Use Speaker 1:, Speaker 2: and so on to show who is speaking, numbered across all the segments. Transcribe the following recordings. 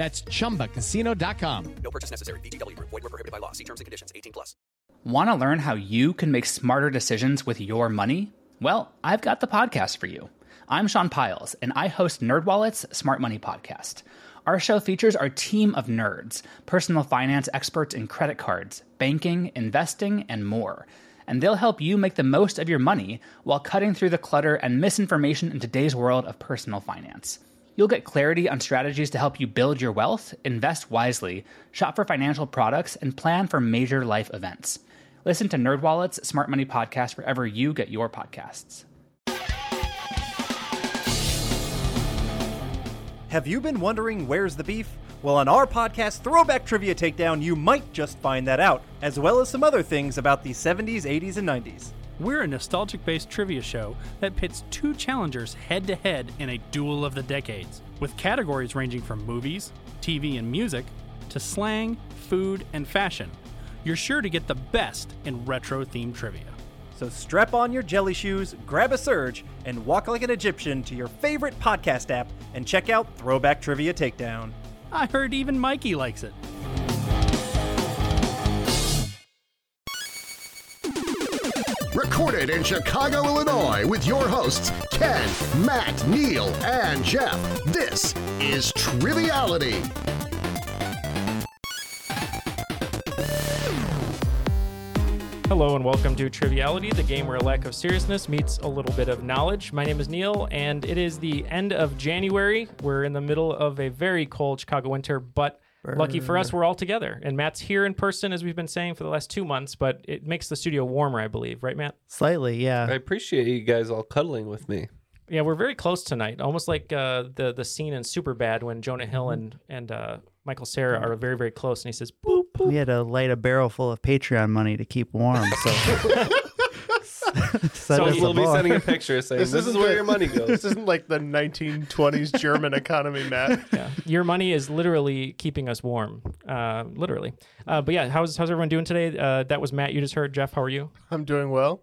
Speaker 1: That's chumbacasino.com.
Speaker 2: No purchase necessary. VGW Group. Void were prohibited by law. See terms and conditions. 18 plus.
Speaker 3: Want to learn how you can make smarter decisions with your money? Well, I've got the podcast for you. I'm Sean Pyles, and I host NerdWallet's Smart Money Podcast. Our show features our team of nerds, personal finance experts in credit cards, banking, investing, and more. And they'll help you make the most of your money while cutting through the clutter and misinformation in today's world of personal finance. You'll get clarity on strategies to help you build your wealth, invest wisely, shop for financial products, and plan for major life events. Listen to NerdWallet's Smart Money Podcast wherever you get your podcasts.
Speaker 4: Have you been wondering where's the beef? Well, on our podcast, Throwback Trivia Takedown, you might just find that out, as well as some other things about the 70s, 80s, and 90s.
Speaker 5: We're a nostalgic based trivia show that pits two challengers head to head in a duel of the decades, with categories ranging from movies, TV, and music to slang, food, and fashion. You're sure to get the best in retro themed trivia.
Speaker 4: So strap on your jelly shoes, grab a surge, and walk like an Egyptian to your favorite podcast app and check out Throwback Trivia Takedown.
Speaker 5: I heard even Mikey likes it.
Speaker 6: Recorded in Chicago, Illinois, with your hosts, Ken, Matt, Neil, and Jeff. This is Triviality.
Speaker 7: Hello and welcome to Triviality, the game where a lack of seriousness meets a little bit of knowledge. My name is Neil, and it is the end of January. We're in the middle of a very cold Chicago winter, but lucky for us, we're all together. And Matt's here in person, as we've been saying for the last two months, but it makes the studio warmer, I believe, right, Matt?
Speaker 8: Slightly, yeah.
Speaker 9: I appreciate you guys all cuddling with me.
Speaker 7: Yeah, we're very close tonight, almost like uh, the the scene in Superbad when Jonah Hill
Speaker 8: Mm-hmm.
Speaker 7: and and uh, Michael Cera are very very close, and he says, "Boop."
Speaker 8: We had to light a barrel full of Patreon money to keep warm. So, Set
Speaker 7: So
Speaker 8: us
Speaker 9: We'll be
Speaker 8: above.
Speaker 9: sending a picture saying this, is
Speaker 10: isn't
Speaker 9: where
Speaker 10: the-
Speaker 9: your money goes.
Speaker 10: This isn't like the 1920s German economy, Matt.
Speaker 7: Yeah, your money is literally keeping us warm, uh, literally. Uh, but yeah, how's how's everyone doing today? Uh, that was Matt. You just heard Jeff. How are you?
Speaker 10: I'm doing well.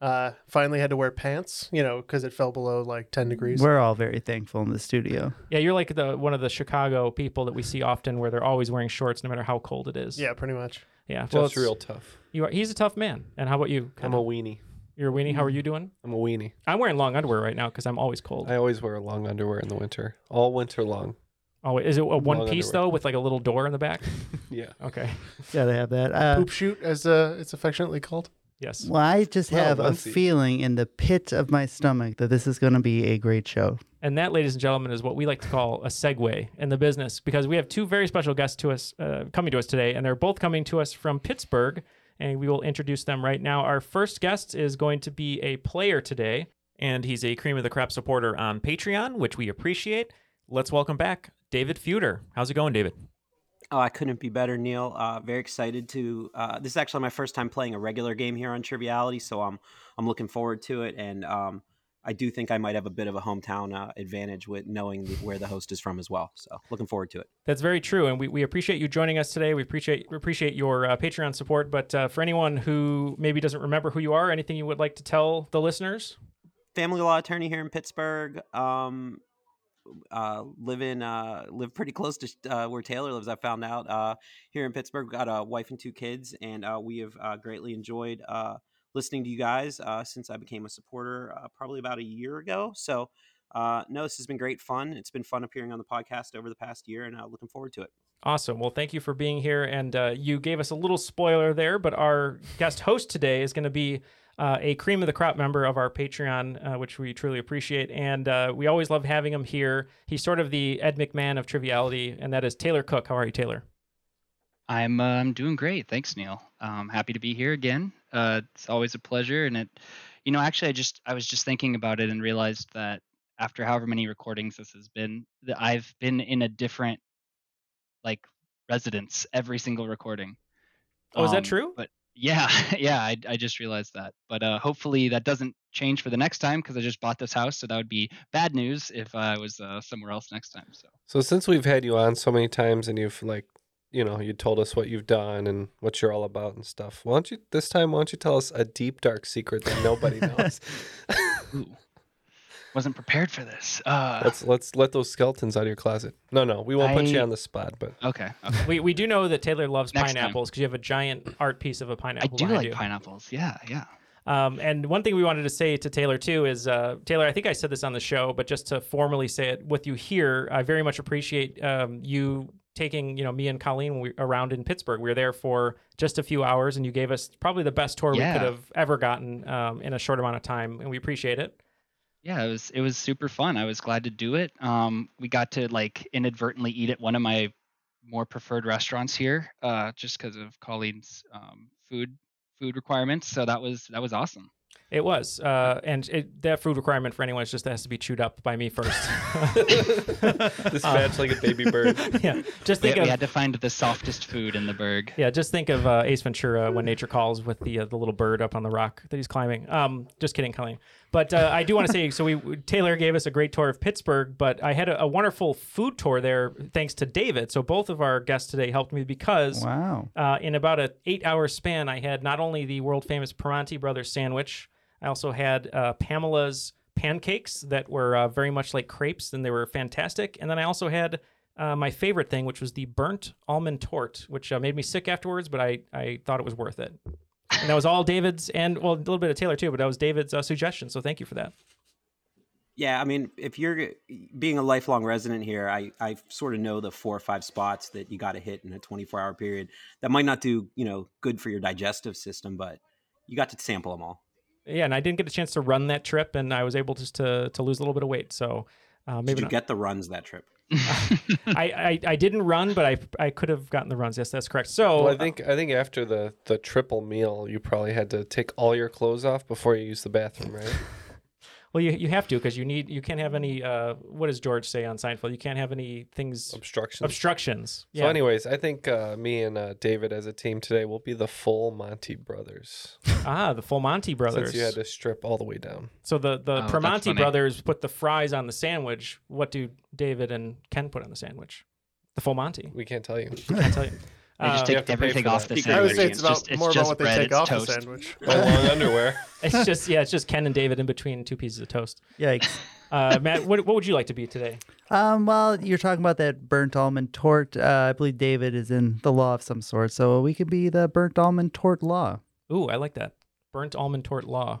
Speaker 10: Uh, finally had to wear pants, you know, because it fell below like 10 degrees.
Speaker 8: We're all very thankful in the studio.
Speaker 7: Yeah, you're like the one of the Chicago people that we see often, where they're always wearing shorts no matter how cold it is.
Speaker 10: yeah, pretty much.
Speaker 7: yeah. Well,
Speaker 9: Jeff's
Speaker 7: it's-
Speaker 9: real tough.
Speaker 7: You are. He's a tough man. And how about you?
Speaker 9: I'm a weenie.
Speaker 7: You're a weenie. How are you doing?
Speaker 9: I'm a weenie.
Speaker 7: I'm wearing long underwear right now because I'm always cold.
Speaker 9: I always wear long underwear in the winter, all winter long.
Speaker 7: oh, is it a one
Speaker 9: Long
Speaker 7: piece
Speaker 9: underwear.
Speaker 7: though with like a little door in the back?
Speaker 9: Yeah.
Speaker 7: Okay.
Speaker 8: Gotta have that. Uh,
Speaker 10: Poop shoot, as uh, it's affectionately called.
Speaker 7: Yes.
Speaker 8: well, I just
Speaker 9: Well,
Speaker 8: have a
Speaker 9: Muncie.
Speaker 8: feeling in the pit of my stomach that this is going to be a great show.
Speaker 7: And that, ladies and gentlemen, is what we like to call a segue in the business because we have two very special guests to us uh, coming to us today, and they're both coming to us from Pittsburgh, and we will introduce them right now. Our first guest is going to be a player today, and he's a cream of the crop supporter on Patreon, which we appreciate. Let's welcome back David Feuder. How's it going, David?
Speaker 11: Oh, I couldn't be better, Neil. Uh, very excited to. Uh, this is actually my first time playing a regular game here on Triviality, so I'm I'm looking forward to it, and um, I do think I might have a bit of a hometown uh, advantage with knowing the, where the host is from as well. So looking forward to it.
Speaker 7: That's very true, and we, we appreciate you joining us today. We appreciate we appreciate your uh, Patreon support. But uh, for anyone who maybe doesn't remember who you are, anything you would like to tell the listeners?
Speaker 11: Family law attorney here in Pittsburgh. Um, uh, live in uh, live pretty close to uh, where Taylor lives. I found out uh, here in Pittsburgh. Got a wife and two kids, and uh, we have uh, greatly enjoyed uh, listening to you guys uh, since I became a supporter uh, probably about a year ago. So. Uh, no, this has been great fun. It's been fun appearing on the podcast over the past year, and uh, looking forward to it.
Speaker 7: Awesome. Well, thank you for being here. And uh, you gave us a little spoiler there, but our guest host today is going to be uh, a cream of the crop member of our Patreon, uh, which we truly appreciate. And uh, we always love having him here. He's sort of the Ed McMahon of triviality, and that is Taylor Cook. How are you, Taylor?
Speaker 3: I'm uh, I'm doing great. Thanks, Neil. Um, happy to be here again. Uh, it's always a pleasure, and it, you know, actually, I just I was just thinking about it and realized that after however many recordings this has been, that I've been in a different
Speaker 12: like residence every single recording.
Speaker 7: Oh, is that
Speaker 12: Um,
Speaker 7: true?
Speaker 12: But yeah, yeah, I, I just realized that. But uh, hopefully that doesn't change for the next time because I just bought this house, so that would be bad news if I was uh, somewhere else next time. So
Speaker 9: So since we've had you on so many times and you've like, you know, you told us what you've done and what you're all about and stuff. Why don't you this time? Why don't you tell us a deep dark secret that nobody knows?
Speaker 12: wasn't prepared for this. Uh,
Speaker 9: let's let's let those skeletons out of your closet. No, no, we won't put you on the spot. But
Speaker 12: okay, okay.
Speaker 7: We we do know that Taylor loves
Speaker 12: Next
Speaker 7: pineapples because you have a giant art piece of a pineapple.
Speaker 12: I
Speaker 7: do
Speaker 12: like
Speaker 7: you.
Speaker 12: pineapples. Yeah, yeah.
Speaker 7: Um, and one thing we wanted to say to Taylor too is, uh, Taylor, I think I said this on the show, but just to formally say it with you here, I very much appreciate um, you taking, you know, me and Colleen we, around in Pittsburgh. We were there for just a few hours, and you gave us probably the best tour we could have ever gotten um, in a short amount of time, and we appreciate it.
Speaker 12: Yeah, it was it was super fun. I was glad to do it. Um, we got to like inadvertently eat at one of my more preferred restaurants here, uh, just because of Colleen's um, food food requirements. So that was that was awesome.
Speaker 7: It was, uh, and it, that food requirement for anyone is just that has to be chewed up by me first.
Speaker 9: this Dispatched like a baby bird.
Speaker 7: Yeah, just think
Speaker 12: we
Speaker 7: of
Speaker 12: had to find the softest food in the burg.
Speaker 7: Yeah, just think of uh, Ace Ventura when nature calls with the uh, the little bird up on the rock that he's climbing. Um, just kidding, Colleen. But uh, I do want to say, so we Taylor gave us a great tour of Pittsburgh, but I had a, a wonderful food tour there thanks to David. So both of our guests today helped me because
Speaker 8: Wow.
Speaker 7: uh, in about an eight hour span, I had not only the world famous Primanti Brothers sandwich, I also had uh, Pamela's pancakes that were uh, very much like crepes, and they were fantastic. And then I also had uh, my favorite thing, which was the burnt almond tort, which uh, made me sick afterwards, but I, I thought it was worth it. And that was all David's, and well, a little bit of Taylor too, but that was David's uh, suggestion. So thank you for that.
Speaker 11: Yeah, I mean, if you're being a lifelong resident here, I, I sort of know the four or five spots that you got to hit in a 24 hour period. That might not do, you know, good for your digestive system, but you got to sample them all.
Speaker 7: Yeah, and I didn't get a chance to run that trip, and I was able just to to lose a little bit of weight. So uh, maybe
Speaker 11: Did you
Speaker 7: not.
Speaker 11: get the runs that trip?
Speaker 7: I, I I didn't run, but I I could have gotten the runs. Yes, that's correct. So
Speaker 9: well, I think I think after the the triple meal, you probably had to take all your clothes off before you use the bathroom, right?
Speaker 7: Well, you you have to because you need you can't have any. Uh, what does George say on Seinfeld? You can't have any things
Speaker 9: obstructions.
Speaker 7: Obstructions.
Speaker 9: So, anyways, I think uh, me and uh, David as a team today will be the full Monty brothers.
Speaker 7: ah, the full Monty brothers.
Speaker 9: Since you had to strip all the way down.
Speaker 7: So the the
Speaker 9: Oh, that's
Speaker 7: Primanti brothers put the fries on the sandwich. What do David and Ken put on the sandwich? The full Monty.
Speaker 9: We can't tell you.
Speaker 7: We Can't tell you.
Speaker 12: They just
Speaker 7: Uh,
Speaker 12: take everything off the sandwich.
Speaker 10: I
Speaker 12: sandwich.
Speaker 10: would say it's
Speaker 12: It's
Speaker 10: about
Speaker 12: just- it's
Speaker 10: more about
Speaker 12: just
Speaker 10: what they take off
Speaker 12: toast.
Speaker 10: the sandwich.
Speaker 9: No long underwear.
Speaker 7: It's just yeah, it's just Ken and David in between two pieces of toast.
Speaker 8: Yikes.
Speaker 7: Uh, Matt, what, what would you like to be today?
Speaker 8: Um, well, you're talking about that burnt almond tort. Uh, I believe David is in the law of some sort, so we could be the burnt almond tort law.
Speaker 7: Ooh, I like that. Burnt almond tort law.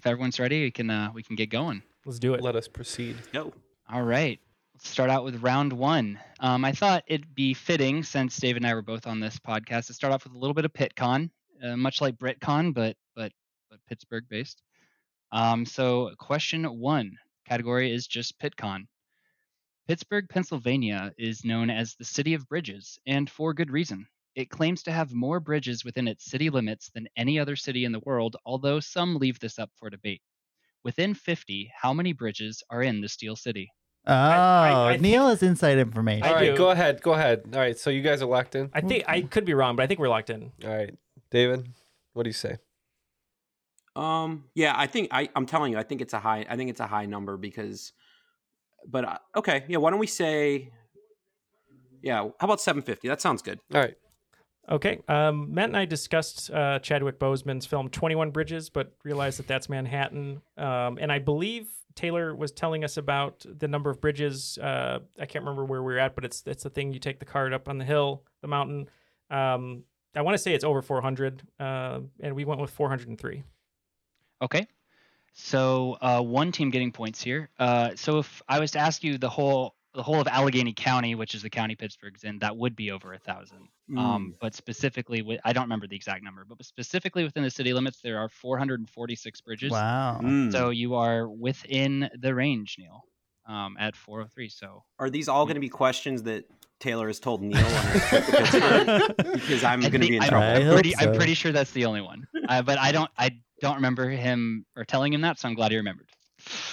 Speaker 12: If everyone's ready, we can uh, we can get going.
Speaker 7: Let's do it.
Speaker 9: Let us proceed.
Speaker 11: Go.
Speaker 12: All right. Let's start out with round one. Um, I thought it'd be fitting, since Dave and I were both on this podcast, to start off with a little bit of PitCon, uh, much like BritCon, but but but Pittsburgh based. Um, so question one category is just PitCon. Pittsburgh, Pennsylvania is known as the City of Bridges, and for good reason. It claims to have more bridges within its city limits than any other city in the world, although some leave this up for debate. Within 50, how many bridges are in the Steel City?
Speaker 8: Oh,
Speaker 7: I
Speaker 8: Neil has inside information.
Speaker 9: All right,
Speaker 7: do.
Speaker 9: go ahead. Go ahead. All right, so you guys are locked in?
Speaker 7: I think I could be wrong, but I think we're locked in.
Speaker 9: All right. David, what do you say?
Speaker 11: Um, yeah, I think I, I'm telling you, I think it's a high. I think it's a high number because, but uh, okay, yeah. Why don't we say, yeah? How about 750? That sounds good.
Speaker 9: All right.
Speaker 7: Okay. Um, Matt and I discussed uh, Chadwick Boseman's film 21 Bridges, but realized that that's Manhattan. Um, and I believe Taylor was telling us about the number of bridges. Uh, I can't remember where we are at, but it's it's the thing you take the cart up on the hill, the mountain. Um, I want to say it's over 400, uh, and we went with 403.
Speaker 12: Okay. So uh, one team getting points here. Uh, so if I was to ask you the whole the whole of Allegheny County, which is the county Pittsburgh's in, that would be over a thousand. Um, but specifically, with, I don't remember the exact number, but specifically within the city limits, there are 446 bridges.
Speaker 8: Wow.
Speaker 11: Mm.
Speaker 12: So you are within the range, Neil, um, at 403. So
Speaker 11: Are these all going to be questions that Taylor has told Neil on her trip to Pittsburgh? Because I'm going to be in
Speaker 12: I'm,
Speaker 11: trouble.
Speaker 8: I
Speaker 12: I'm
Speaker 8: hope
Speaker 12: pretty, I'm pretty sure that's the only one. Uh, but I don't, I don't remember him or telling him that, so I'm glad he remembered.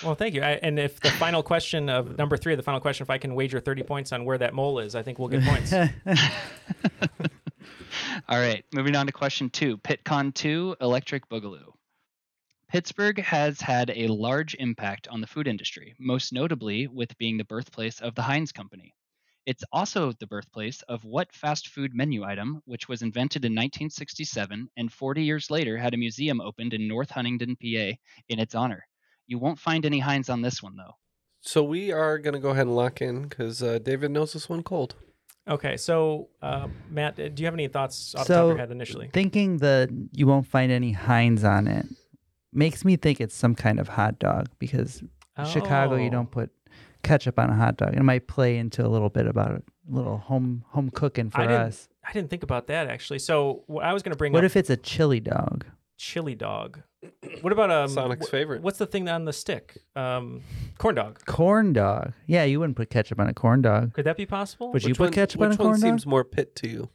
Speaker 7: Well, thank you. I, and if the final question of number three, the final question, if I can wager 30 points on where that mole is, I think we'll get points.
Speaker 12: All right, moving on to question two PitCon 2 Electric Boogaloo. Pittsburgh has had a large impact on the food industry, most notably with being the birthplace of the Heinz Company. It's also the birthplace of what fast food menu item, which was invented in 1967 and 40 years later had a museum opened in North Huntingdon, PA, in its honor. You won't find any Heinz on this one, though.
Speaker 9: So we are going to go ahead and lock in because uh, David knows this one cold.
Speaker 7: Okay, so uh, Matt, do you have any thoughts off the top of your head initially?
Speaker 8: thinking that you won't find any Heinz on it makes me think it's some kind of hot dog because in Chicago you
Speaker 7: Oh.
Speaker 8: don't put ketchup on a hot dog. It might play into a little bit about a little home home cooking for
Speaker 7: I didn't,
Speaker 8: us.
Speaker 7: I didn't think about that actually. So what I was going to bring
Speaker 8: What
Speaker 7: up
Speaker 8: if it's a chili dog?
Speaker 7: Chili dog. What about um
Speaker 9: Sonic's
Speaker 7: wh-
Speaker 9: favorite.
Speaker 7: What's the thing on the stick? Um, corn dog.
Speaker 8: Corn dog. Yeah, you wouldn't put ketchup on a corn dog.
Speaker 7: Could that be possible?
Speaker 8: Would you put
Speaker 9: one-
Speaker 8: ketchup on a
Speaker 9: which
Speaker 8: corn
Speaker 9: one
Speaker 8: dog?
Speaker 9: seems more pit to you?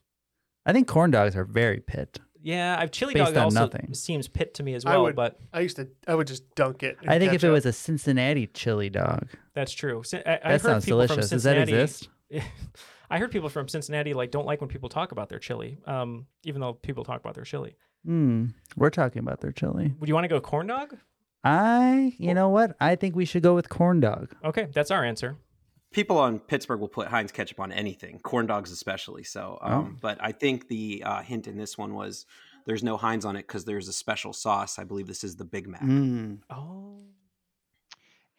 Speaker 8: I think corn dogs are very pit.
Speaker 7: Yeah, I've chili
Speaker 8: Based
Speaker 7: dog
Speaker 8: on
Speaker 7: also
Speaker 8: nothing.
Speaker 7: seems pit to me as
Speaker 10: I
Speaker 7: well,
Speaker 10: would,
Speaker 7: but
Speaker 10: I used to, I would just dunk it. in
Speaker 8: I think if it
Speaker 10: ketchup.
Speaker 8: was a Cincinnati chili dog,
Speaker 7: that's true. Cin- I, I've
Speaker 8: that
Speaker 7: heard
Speaker 8: sounds
Speaker 7: people
Speaker 8: delicious.
Speaker 7: From
Speaker 8: Does that
Speaker 7: Cincinnati,
Speaker 8: exist?
Speaker 7: I heard people from Cincinnati like don't like when people talk about their chili, um, even though people talk about their chili.
Speaker 8: Hmm. We're talking about their chili.
Speaker 7: Would you want to go corn dog?
Speaker 8: I, you know what? I think we should go with corn dog.
Speaker 7: Okay, that's our answer.
Speaker 11: People on Pittsburgh will put Heinz ketchup on anything, corn dogs especially. So,
Speaker 8: Oh.
Speaker 11: um, but I think the uh, hint in this one was there's no Heinz on it because there's a special sauce. I believe this is the Big Mac.
Speaker 8: Mm.
Speaker 7: Oh.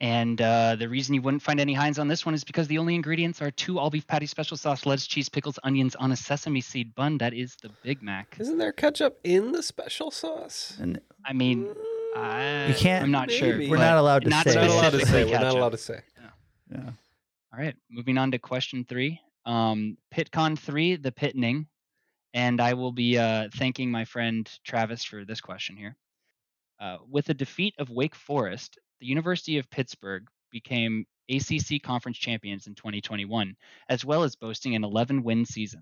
Speaker 12: And uh, the reason you wouldn't find any Heinz on this one is because the only ingredients are two all beef patty, special sauce, lettuce, cheese, pickles, onions on a sesame seed bun. That is the Big Mac.
Speaker 9: Isn't there ketchup in the special sauce?
Speaker 8: And
Speaker 12: I mean, I,
Speaker 8: You can't-
Speaker 12: I'm not sure.
Speaker 8: We're not allowed to
Speaker 12: not
Speaker 8: say.
Speaker 9: Not allowed to say. We're not allowed to say.
Speaker 8: Yeah. yeah.
Speaker 12: All right, moving on to question three. Um, PitCon three, the pitning, and I will be uh, thanking my friend Travis for this question here. Uh, with the defeat of Wake Forest, the University of Pittsburgh became ACC conference champions in 2021, as well as boasting an 11-win season.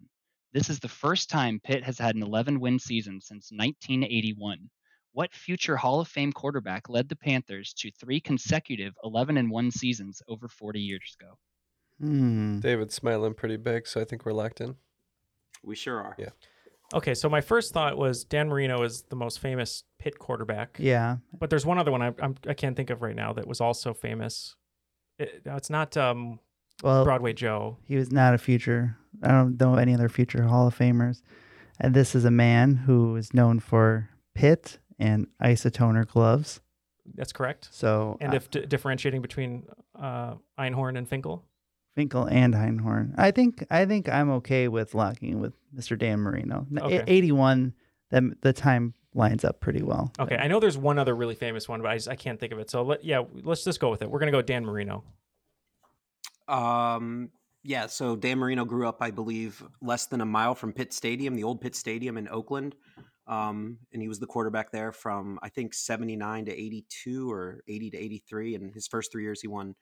Speaker 12: This is the first time Pitt has had an 11-win season since 1981. What future Hall of Fame quarterback led the Panthers to three consecutive 11 and 1 seasons over 40 years ago?
Speaker 8: Hmm.
Speaker 9: David's smiling pretty big, so I think we're locked in.
Speaker 11: We sure are.
Speaker 9: Yeah.
Speaker 7: Okay, so my first thought was Dan Marino is the most famous pit quarterback.
Speaker 8: Yeah.
Speaker 7: But there's one other one I I'm, I can't think of right now that was also famous. It, it's not um,
Speaker 8: Well,
Speaker 7: Broadway Joe.
Speaker 8: he was not a future. I don't know any other future Hall of Famers. And this is a man who is known for pit and isotoner gloves.
Speaker 7: That's correct.
Speaker 8: So
Speaker 7: And
Speaker 8: uh,
Speaker 7: if d- differentiating between uh, Einhorn and Finkel.
Speaker 8: Finkel and Einhorn. I think I think I'm okay with locking with Mr. Dan Marino. N-
Speaker 7: Okay.
Speaker 8: 81, the, the time lines up pretty well.
Speaker 7: Okay, I know there's one other really famous one, but I, just, I can't think of it. So let, yeah, let's just go with it. We're gonna go Dan Marino.
Speaker 11: Um, yeah, so Dan Marino grew up, I believe, less than a mile from Pitt Stadium, the old Pitt Stadium in Oakland. Um, and he was the quarterback there from, I think, 79 to 82 or 80 to 83. And his first three years, he won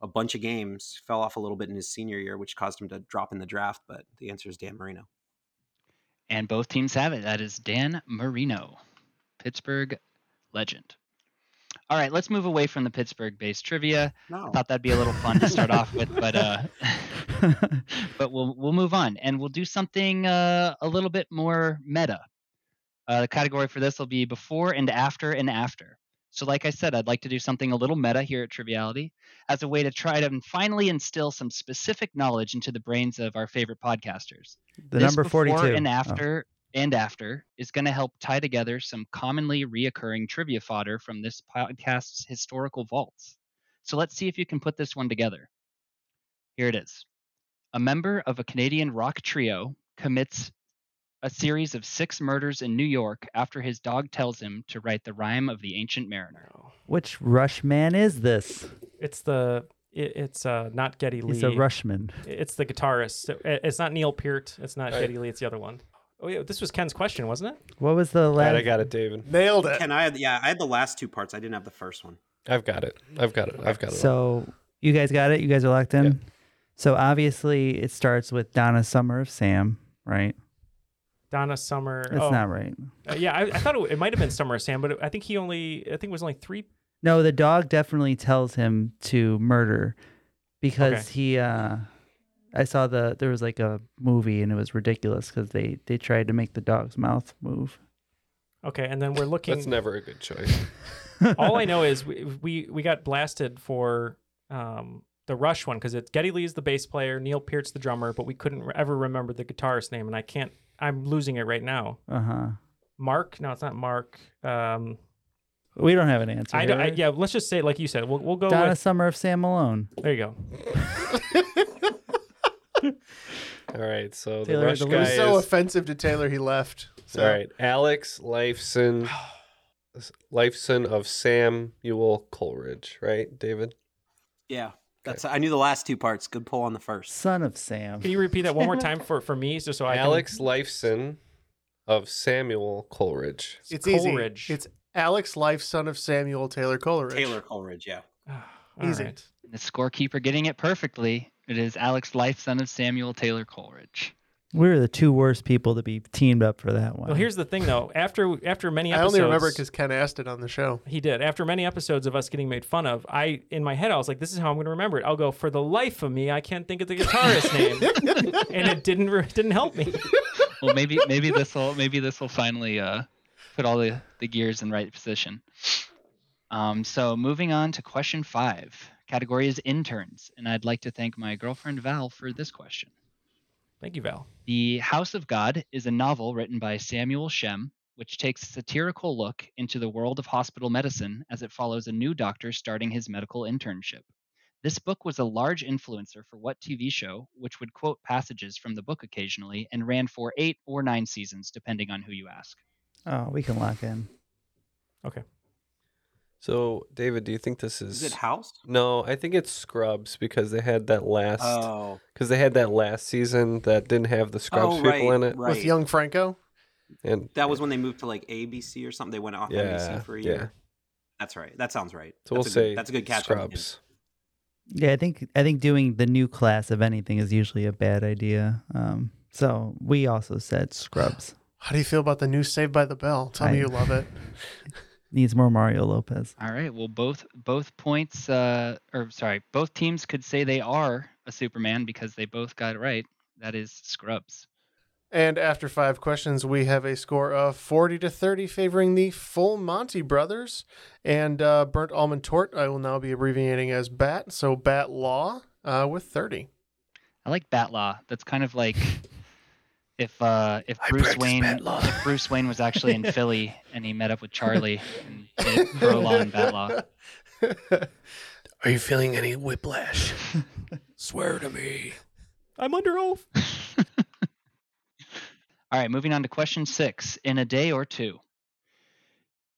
Speaker 11: a bunch of games, fell off a little bit in his senior year, which caused him to drop in the draft. But the answer is Dan Marino.
Speaker 12: And both teams have it. That is Dan Marino, Pittsburgh legend. All right, let's move away from the Pittsburgh-based trivia.
Speaker 11: No.
Speaker 12: Thought that'd be a little fun to start off with, but uh, but we'll we'll move on and we'll do something uh, a little bit more meta. Uh, the category for this will be before and after and after. So, like I said, I'd like to do something a little meta here at Triviality as a way to try to finally instill some specific knowledge into the brains of our favorite podcasters.
Speaker 8: The
Speaker 12: This
Speaker 8: number
Speaker 12: before
Speaker 8: 42.
Speaker 12: and
Speaker 8: Oh.
Speaker 12: after and after is going to help tie together some commonly reoccurring trivia fodder from this podcast's historical vaults. So let's see if you can put this one together. Here it is. A member of a Canadian rock trio commits a series of six murders in New York after his dog tells him to write the rhyme of the ancient mariner.
Speaker 8: Which Rush man is this?
Speaker 7: It's the It, it's uh, not Geddy Lee.
Speaker 8: He's a Rushman.
Speaker 7: It's the guitarist. It- It's not Neil Peart. It's not
Speaker 9: Right.
Speaker 7: Geddy Lee. It's the other one. Oh yeah, this was Ken's question, wasn't it?
Speaker 8: What was the last?
Speaker 9: Right, I got it, David.
Speaker 10: Nailed it.
Speaker 11: Can I? Had, yeah, I had the last two parts. I didn't have the first one.
Speaker 9: I've got it. I've got it. I've got it. all.
Speaker 8: So you guys got it. You guys are locked in. So obviously it starts with Donna Summer of Sam, right?
Speaker 7: Donna Summer.
Speaker 8: That's
Speaker 7: oh.
Speaker 8: not right.
Speaker 7: Uh, yeah, I, I thought it, it might have been Summer Sam, but it, I think he only. I think it was only three.
Speaker 8: No, the dog definitely tells him to murder because
Speaker 7: Okay.
Speaker 8: he uh I saw the there was like a movie and it was ridiculous because they they tried to make the dog's mouth move.
Speaker 7: Okay, and then we're looking.
Speaker 9: That's never a good choice.
Speaker 7: All I know is we we, we got blasted for um, the Rush one because it's Geddy Lee's the bass player, Neil Peart's the drummer, but we couldn't ever remember the guitarist name, and I can't. I'm losing it right now.
Speaker 8: Uh huh.
Speaker 7: Mark? No, it's not Mark. Um,
Speaker 8: We don't have an answer.
Speaker 7: I,
Speaker 8: here,
Speaker 7: don't, I yeah. Let's just say like you said. We'll we'll go
Speaker 8: Donna
Speaker 7: with.
Speaker 8: Summer of Sam Malone.
Speaker 7: There you go.
Speaker 9: All right, so the
Speaker 8: Taylor
Speaker 9: rush
Speaker 8: had to
Speaker 9: guy
Speaker 8: lose.
Speaker 9: is
Speaker 10: so offensive to Taylor, he left. So.
Speaker 9: all right. Alex Lifeson, Lifeson of Samuel Coleridge, right, David?
Speaker 11: Yeah, that's. I knew the last two parts. Good pull on the first.
Speaker 8: Son of Sam.
Speaker 7: Can you repeat that one more time for for me, just so I
Speaker 9: Alex Lifeson of Samuel Coleridge.
Speaker 10: It's
Speaker 7: Coleridge.
Speaker 10: easy. It's Alex Life, son of Samuel Taylor Coleridge.
Speaker 11: Taylor Coleridge. Yeah.
Speaker 10: Easy.
Speaker 7: right.
Speaker 12: The scorekeeper getting it perfectly. It is Alex Life, son of Samuel Taylor Coleridge.
Speaker 8: We were the two worst people to be teamed up for that one.
Speaker 7: Well, here's the thing though. After after many episodes, I
Speaker 10: only remember because Ken asked it on the show.
Speaker 7: He did. After many episodes of us getting made fun of, I in my head I was like, "This is how I'm going to remember it." I'll go for the life of me, I can't think of the guitarist name, and it didn't re- didn't help me.
Speaker 12: Well, maybe maybe this will maybe this will finally uh, put all the, the gears in right position. Um, so moving on to question five. Category is interns, and I'd like to thank my girlfriend Val for this question.
Speaker 7: Thank you, Val.
Speaker 12: The House of God is a novel written by Samuel Shem, which takes a satirical look into the world of hospital medicine as it follows a new doctor starting his medical internship. This book was a large influencer for What TV Show, which would quote passages from the book occasionally and ran for eight or nine seasons, depending on who you ask.
Speaker 8: Oh, we can lock in.
Speaker 7: Okay.
Speaker 9: So, David, do you think this is?
Speaker 11: Is it House?
Speaker 9: No, I think it's Scrubs because they had that last.
Speaker 11: Oh.
Speaker 9: Because they had that last season that didn't have the Scrubs
Speaker 11: Oh,
Speaker 9: people in it.
Speaker 11: right.
Speaker 10: With young Franco?
Speaker 9: And
Speaker 11: That was when they moved to like ABC or something. They went off
Speaker 9: Yeah,
Speaker 11: NBC for a year. yeah. That's right. That sounds right.
Speaker 9: so we'll
Speaker 11: that's a
Speaker 9: say
Speaker 11: good, that's a good catch.
Speaker 9: Scrubs.
Speaker 8: Yeah, I think I think doing the new class of anything is usually a bad idea. Um, so we also said Scrubs
Speaker 10: How do you feel about the new Saved by the Bell? Tell me you love it.
Speaker 8: needs more Mario Lopez.
Speaker 12: All right. Well, both both points, uh, or sorry, both teams could say they are a Superman because they both got it right. That is Scrubs.
Speaker 10: And after five questions, we have a score of 40 to 30 favoring the full Monty brothers. And uh, Burnt Almond Tort, I will now be abbreviating as BAT. So BAT Law uh, with 30.
Speaker 12: I like Bat Law. That's kind of like if uh, if Bruce Wayne if Bruce Wayne was actually in Philly and he met up with Charlie and did Pro Law and Bat Law.
Speaker 9: Are you feeling any whiplash? Swear to me.
Speaker 7: I'm under oath.
Speaker 12: All right, moving on to question six. In a day or two.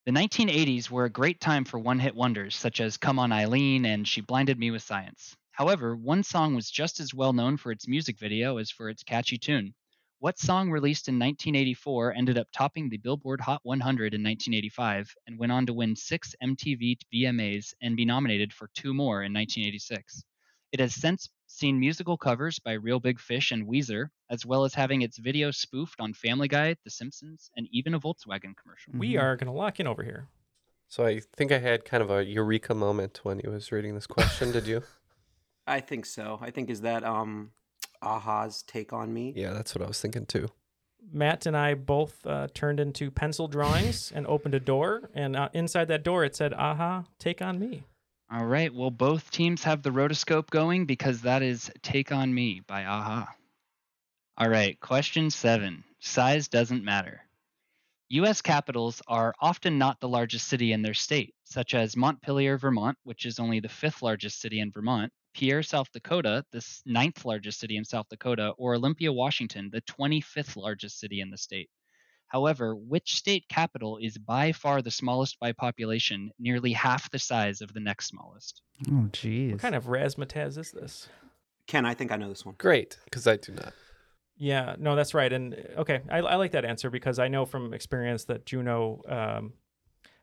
Speaker 12: The 1980s were a great time for one hit wonders such as Come On Eileen and She Blinded Me with Science. However, one song was just as well known for its music video as for its catchy tune. What song released in 1984 ended up topping the Billboard Hot 100 in 1985 and went on to win six MTV VMAs and be nominated for two more in 1986? It has since seen musical covers by Real Big Fish and Weezer, as well as having its video spoofed on Family Guy, The Simpsons, and even a Volkswagen commercial.
Speaker 7: We are going to lock in over here.
Speaker 9: So I think I had kind of a eureka moment when he was reading this question. Did you?
Speaker 11: I think so. I think is that um, a-ha's take on me.
Speaker 9: Yeah, that's what I was thinking too.
Speaker 7: Matt and I both uh, turned into pencil drawings and opened a door, and uh, inside that door it said, "a-ha, take on me."
Speaker 12: All right, well, both teams have the rotoscope going because that is Take On Me by Aha. All right, question seven Size doesn't matter. U.S. capitals are often not the largest city in their state, such as Montpelier, Vermont, which is only the fifth largest city in Vermont, Pierre, South Dakota, the ninth largest city in South Dakota, or Olympia, Washington, the 25th largest city in the state. However, which state capital is by far the smallest by population, nearly half the size of the next smallest?
Speaker 8: Oh, jeez.
Speaker 7: What kind of razzmatazz is this?
Speaker 11: Ken, I think I know this one.
Speaker 9: Great, because I do not.
Speaker 7: Yeah, no, that's right. And okay, I, I like that answer because I know from experience that Juneau. Um,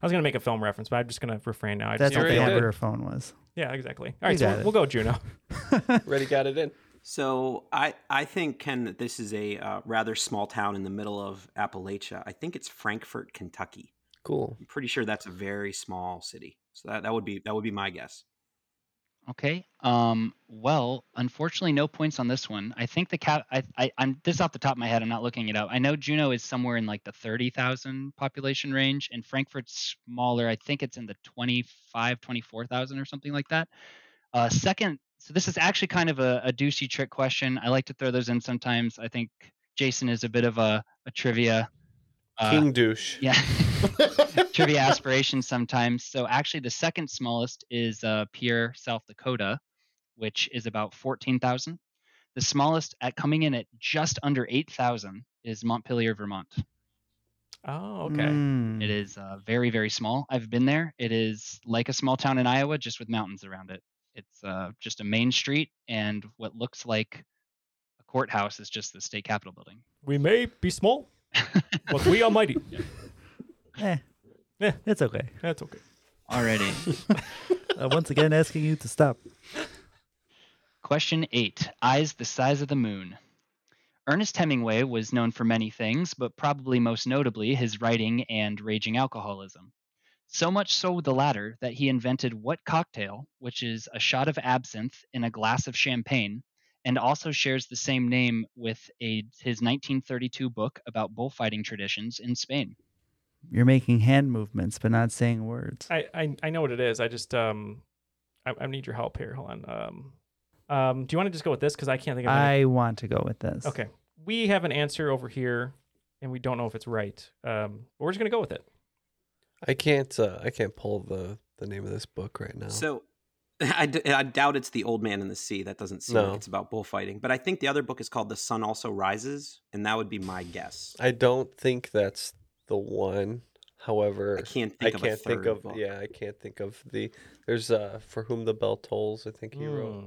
Speaker 7: I was gonna make a film reference, but I'm just gonna refrain now. I
Speaker 8: That's
Speaker 7: just
Speaker 8: what
Speaker 7: don't
Speaker 8: the
Speaker 7: think-
Speaker 8: end of her phone was.
Speaker 7: Yeah, exactly. All right, so we'll, we'll go Juneau.
Speaker 9: Ready, got it in.
Speaker 11: So I, I think Ken that this is a uh, rather small town in the middle of Appalachia. I think it's Frankfort, Kentucky.
Speaker 9: Cool.
Speaker 11: I'm pretty sure that's a very small city. So that, that would be that would be my guess.
Speaker 12: Okay. Um, well, unfortunately, no points on this one. I think the cap. I, I, I'm this off the top of my head. I'm not looking it up. I know Juneau is somewhere in like the thirty thousand population range, and Frankfort's smaller. I think it's in the 25, 24,000 or something like that. Uh, second, so this is actually kind of a, a douchey trick question. I like to throw those in sometimes. I think Jason is a bit of a, a trivia. Uh,
Speaker 9: King douche.
Speaker 12: yeah. trivia aspirations sometimes. So actually, the second smallest is uh, Pierre, South Dakota, which is about fourteen thousand. The smallest at coming in at just under eight thousand is Montpelier, Vermont.
Speaker 7: Oh, okay.
Speaker 8: Mm.
Speaker 12: It is uh, very very small. I've been there. It is like a small town in Iowa, just with mountains around it. It's uh, just a main street, and what looks like a courthouse is just the state capitol building.
Speaker 7: We may be small, but we are mighty.
Speaker 8: Eh,
Speaker 7: Yeah,
Speaker 8: it's okay.
Speaker 7: that's okay.
Speaker 12: Alrighty.
Speaker 8: Uh, once again, asking you to stop.
Speaker 12: Question eight Eyes the size of the moon. Ernest Hemingway was known for many things, but probably most notably his writing and raging alcoholism. So much so with the latter that he invented what cocktail, which is a shot of absinthe in a glass of champagne, and also shares the same name with a, his 1932 book about bullfighting traditions in Spain.
Speaker 8: You're making hand movements, but not saying words.
Speaker 7: I, I I know what it is. I just um, I, I need your help here. Hold on. Um, um, do you want to just go with this because I can't think of. any-
Speaker 8: I want to go with this.
Speaker 7: Okay, we have an answer over here, and we don't know if it's right. Um, but we're just gonna go with it.
Speaker 9: I can't. Uh, I can't pull the the name of this book right now.
Speaker 11: So I, d- I doubt it's the Old Man in the Sea. That doesn't seem
Speaker 9: No.
Speaker 11: like it's about bullfighting. But I think the other book is called The Sun Also Rises, and that would be my guess.
Speaker 9: I don't think that's the one. However,
Speaker 11: I can't
Speaker 9: I
Speaker 11: think of
Speaker 9: can't think
Speaker 11: third
Speaker 9: of.
Speaker 11: book.
Speaker 9: Yeah, I can't think of the. There's uh, for whom the bell tolls. I think he wrote,
Speaker 7: Hmm.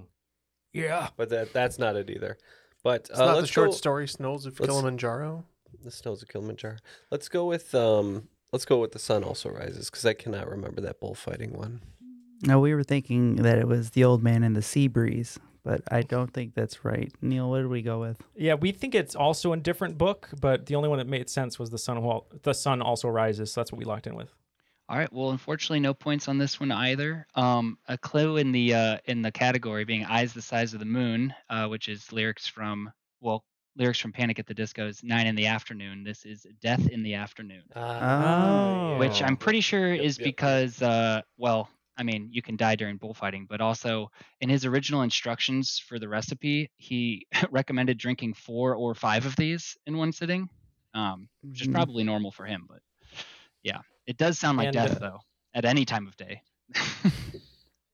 Speaker 7: Yeah.
Speaker 9: but that that's not it either. But
Speaker 10: It's
Speaker 9: uh,
Speaker 10: not the
Speaker 9: let's
Speaker 10: short
Speaker 9: go-
Speaker 10: story Snows of
Speaker 9: let's-
Speaker 10: Kilimanjaro.
Speaker 9: The snows of Kilimanjaro. Let's go with um. Let's go with the sun also rises because I cannot remember that bullfighting one.
Speaker 8: No, we were thinking that it was the old man and the sea breeze, but I don't think that's right. Neil, what did we go with?
Speaker 7: Yeah, we think it's also a different book, but the only one that made sense was the sun. Wal- the sun also rises. So that's what we locked in with.
Speaker 12: All right. Well, unfortunately, no points on this one either. Um, a clue in the uh, in the category being "Eyes the Size of the Moon," uh, which is lyrics from well, lyrics from Panic at the Disco's "Nine in the Afternoon." This is "Death in the Afternoon,"
Speaker 8: Oh.
Speaker 12: which I'm pretty sure
Speaker 9: Yep,
Speaker 12: is
Speaker 9: yep.
Speaker 12: because, uh, well, I mean, you can die during bullfighting, but also in his original instructions for the recipe, he recommended drinking four or five of these in one sitting, um, which is
Speaker 8: Mhm.
Speaker 12: probably normal for him. But yeah, it does sound like
Speaker 7: And,
Speaker 12: death
Speaker 7: uh,
Speaker 12: though, at any time of day.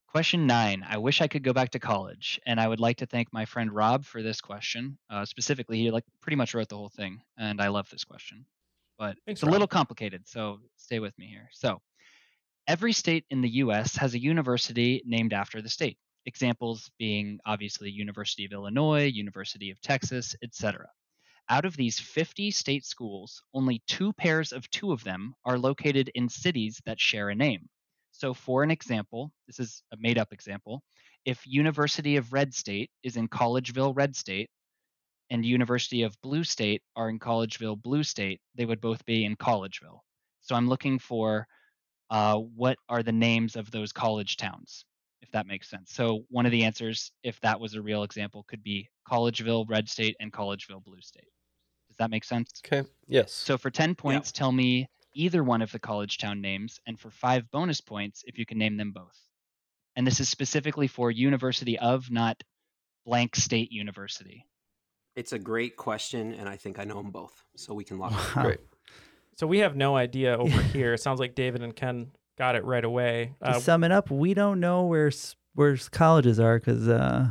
Speaker 12: question nine. I wish I could go back to college, and I would like to thank my friend Rob for this question. Uh, specifically, he like pretty much wrote the whole thing, and I love this question. But
Speaker 7: Thanks,
Speaker 12: it's a
Speaker 7: Rob.
Speaker 12: little complicated, so stay with me here. So, every state in the U.S. has a university named after the state. Examples being obviously University of Illinois, University of Texas, etc. Out of these 50 state schools, only two pairs of two of them are located in cities that share a name. So, for an example, this is a made up example. If University of Red State is in Collegeville, Red State, and University of Blue State are in Collegeville, Blue State, they would both be in Collegeville. So, I'm looking for uh, what are the names of those college towns, if that makes sense. So, one of the answers, if that was a real example, could be Collegeville, Red State, and Collegeville, Blue State. Does that make sense?
Speaker 9: Okay. Yes.
Speaker 12: So for 10 points, tell me either one of the college town names, and for five bonus points, if you can name them both. And this is specifically for University of, not blank state university.
Speaker 11: It's a great question, and I think I know them both, so we can lock it.
Speaker 9: Great.
Speaker 7: So we have no idea over here. It sounds like David and Ken got it right away.
Speaker 8: To
Speaker 7: Uh,
Speaker 8: sum it up, we don't know where where colleges are because uh,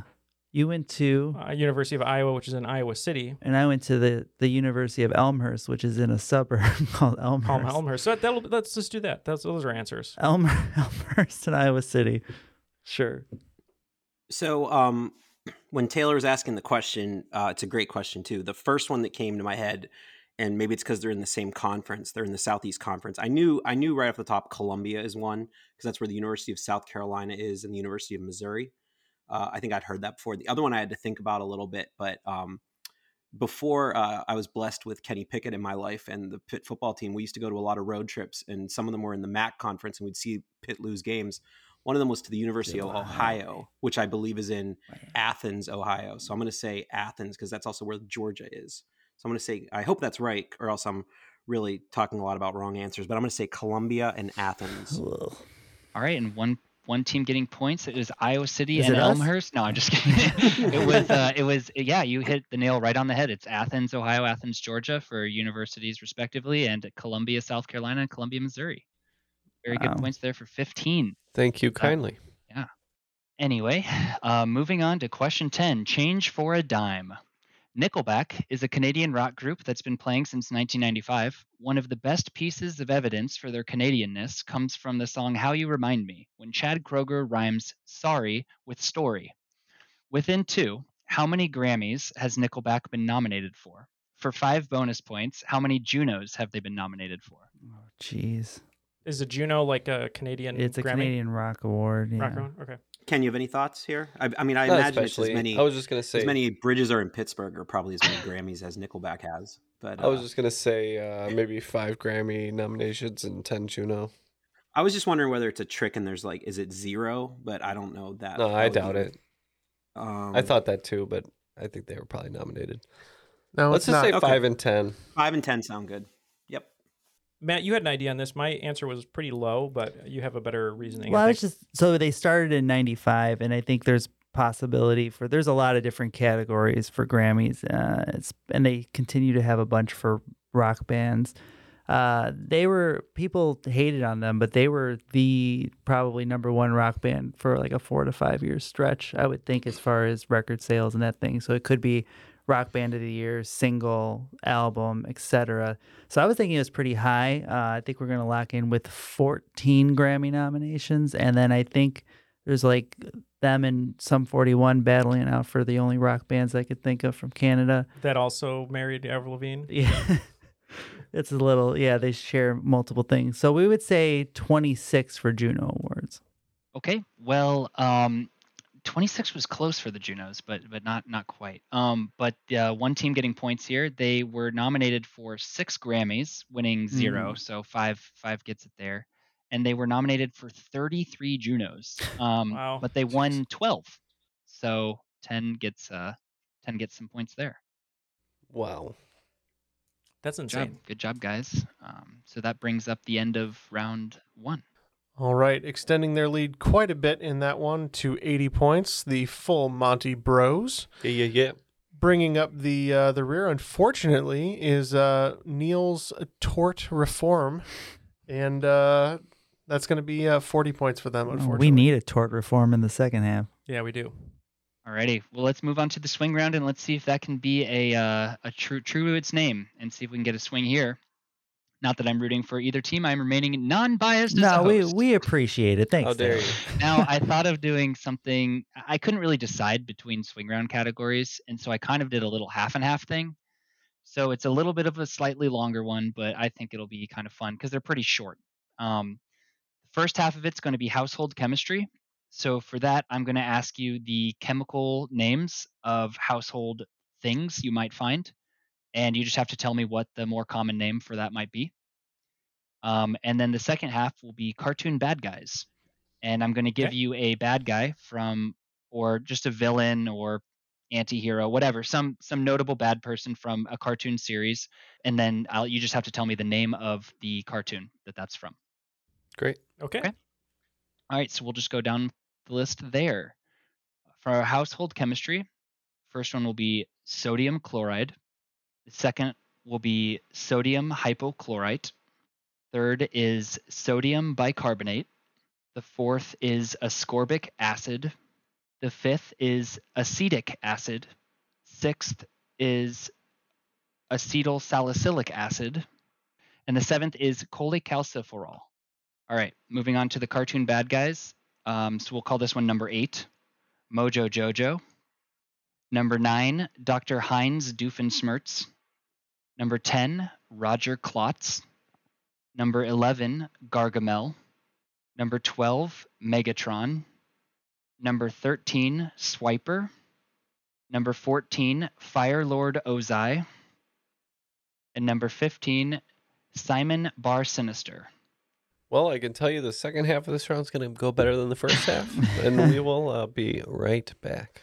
Speaker 8: You went to
Speaker 7: uh, University of Iowa, which is in Iowa City.
Speaker 8: and I went to the the University of Elmhurst, which is in a suburb called Elmhurst.
Speaker 7: Palm Elmhurst. So that'll, let's just do that. That's, those are answers.
Speaker 8: Elm, Elmhurst and Iowa City. Sure.
Speaker 11: So, um, when Taylor was asking the question, uh, it's a great question too. The first one that came to my head, and maybe it's because they're in the same conference. They're in the Southeast Conference. I knew, I knew right off the top, Columbia is one because that's where the University of South Carolina is, and the University of Missouri. Uh, I think I'd heard that before. The other one I had to think about a little bit, but um, before uh, I was blessed with Kenny Pickett in my life and the Pitt football team, we used to go to a lot of road trips, and some of them were in the MAC conference, and we'd see Pitt lose games. One of them was to the University of Ohio, which I believe is in Athens, Ohio. So I'm going to say Athens because that's also where Georgia is. So I'm going to say, I hope that's right, or else I'm really talking a lot about wrong answers. But I'm going to say Columbia and Athens.
Speaker 12: All right, and one one team getting points. It was Iowa City
Speaker 8: Is
Speaker 12: and
Speaker 8: it us?
Speaker 12: Elmhurst. No, I'm just kidding. it was uh, it was yeah, you hit the nail right on the head. It's Athens, Ohio, Athens, Georgia for universities respectively, and Columbia, South Carolina, and Columbia, Missouri. Very
Speaker 9: Wow.
Speaker 12: good points there for 15.
Speaker 9: Thank you kindly.
Speaker 12: Yeah. Anyway, uh, moving on to question 10 Change for a Dime. Nickelback is a Canadian rock group that's been playing since 1995. One of the best pieces of evidence for their Canadianness comes from the song How You Remind Me, when Chad Kroeger rhymes sorry with story. Within two, how many Grammys has Nickelback been nominated for? For five bonus points, how many Junos have they been nominated for?
Speaker 8: Oh, jeez.
Speaker 7: Is a Juno like a Canadian?
Speaker 8: It's a
Speaker 7: Grammy?
Speaker 8: Canadian Rock Award. Yeah.
Speaker 7: Rock award? Okay.
Speaker 11: Ken, you have any thoughts here? I, I mean, I
Speaker 9: Not
Speaker 11: imagine it's as many.
Speaker 9: I was just gonna say-
Speaker 11: as many bridges are in Pittsburgh, or probably as many Grammys as Nickelback has. But
Speaker 9: I was
Speaker 11: uh,
Speaker 9: just gonna say uh, maybe five Grammy nominations and ten Juno.
Speaker 11: I was just wondering whether it's a trick and there's like, is it zero? But I don't know that.
Speaker 9: No, I doubt
Speaker 11: be-
Speaker 9: it.
Speaker 11: Um,
Speaker 9: I thought that too, but I think they were probably nominated.
Speaker 10: No,
Speaker 9: let's
Speaker 10: it's
Speaker 9: just
Speaker 10: not.
Speaker 9: say
Speaker 11: Okay.
Speaker 9: five and ten.
Speaker 11: five and ten sound good.
Speaker 7: Matt, you had an idea on this. My answer was pretty low, but you have a better reasoning.
Speaker 8: Well, I
Speaker 7: I
Speaker 8: was just so they started in '95, and I think there's possibility for there's a lot of different categories for Grammys, uh, it's, and they continue to have a bunch for rock bands. Uh, they were people hated on them, but they were the probably number one rock band for like a four to five year stretch. I would think as far as record sales and that thing. So it could be rock band of the year, single, album, etc. So I was thinking it was pretty high. Uh, I think we're gonna lock in with 14 Grammy nominations, and then I think there's like them and Sum 41 battling out for the only rock bands I could think of from Canada.
Speaker 7: that also married Avril Lavigne.
Speaker 8: Yeah. it's a little, yeah, they share multiple things. So we would say 26 for Juno Awards.
Speaker 12: Okay. Well, um, 26 was close for the Junos, but but not not quite. Um, but uh, one team getting points here. They were nominated for six Grammys, winning zero,
Speaker 8: Mm.
Speaker 12: so five five gets it there, and they were nominated for 33 Junos. Um,
Speaker 7: Wow.
Speaker 12: But they won 12, so 10 gets uh 10 gets some points there.
Speaker 9: Wow.
Speaker 7: That's
Speaker 12: Good job,
Speaker 7: insane.
Speaker 12: good job, guys. Um, so that brings up the end of round one.
Speaker 10: All right, extending their lead quite a bit in that one to 80 points. The full Monty Bros.
Speaker 9: Yeah, yeah, yeah.
Speaker 10: Bringing up the uh, the rear, unfortunately, is uh, Neil's tort reform, and uh, that's going to be uh, 40 points for them. Unfortunately,
Speaker 8: we need a tort reform in the second half.
Speaker 7: Yeah, we do.
Speaker 12: Alrighty, well let's move on to the swing round and let's see if that can be a uh, a true true to its name and see if we can get a swing here. Not that I'm rooting for either team. I'm remaining non-biased. as a
Speaker 8: No, we we appreciate it. Thanks.
Speaker 9: How dare you?
Speaker 12: now I thought of doing something. I couldn't really decide between swing round categories, and so I kind of did a little half and half thing. So it's a little bit of a slightly longer one, but I think it'll be kind of fun because they're pretty short. Um, the first half of it's going to be household chemistry. So for that, I'm going to ask you the chemical names of household things you might find, and you just have to tell me what the more common name for that might be. Um, and then the second half will be cartoon bad guys, and I'm going to give
Speaker 7: Okay.
Speaker 12: you a bad guy from, or just a villain or anti-hero, whatever, some some notable bad person from a cartoon series, and then I'll you just have to tell me the name of the cartoon that that's from.
Speaker 9: Great.
Speaker 7: Okay.
Speaker 12: Okay. All right, so we'll just go down the list there. For household chemistry, first one will be sodium chloride. The second will be sodium hypochlorite. Third is sodium bicarbonate. The fourth is ascorbic acid. The fifth is acetic acid. Sixth is acetyl salicylic acid. And the seventh is cholecalciferol. All right, moving on to the cartoon bad guys. Um, so we'll call this one number eight, Mojo Jojo. Number nine, Dr. Heinz Doofenshmirtz. Number 10, Roger Klotz. Number 11, Gargamel. Number 12, Megatron. Number 13, Swiper. Number 14, Fire Lord Ozai. And number 15, Simon Bar Sinister.
Speaker 9: Well, I can tell you the second half of this round is going to go better than the first half, and we will uh, be right back.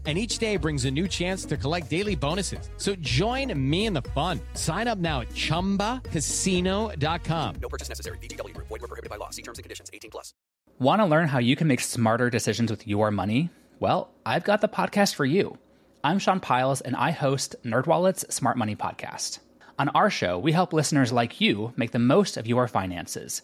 Speaker 1: and each day brings a new chance to collect daily bonuses. So join me in the fun. Sign up now at ChumbaCasino.com.
Speaker 2: No purchase necessary. VGW Group. Void were prohibited by law. See terms and conditions. 18 plus.
Speaker 3: Want to learn how you can make smarter decisions with your money? Well, I've got the podcast for you. I'm Sean Pyles, and I host NerdWallet's Smart Money Podcast. On our show, we help listeners like you make the most of your finances.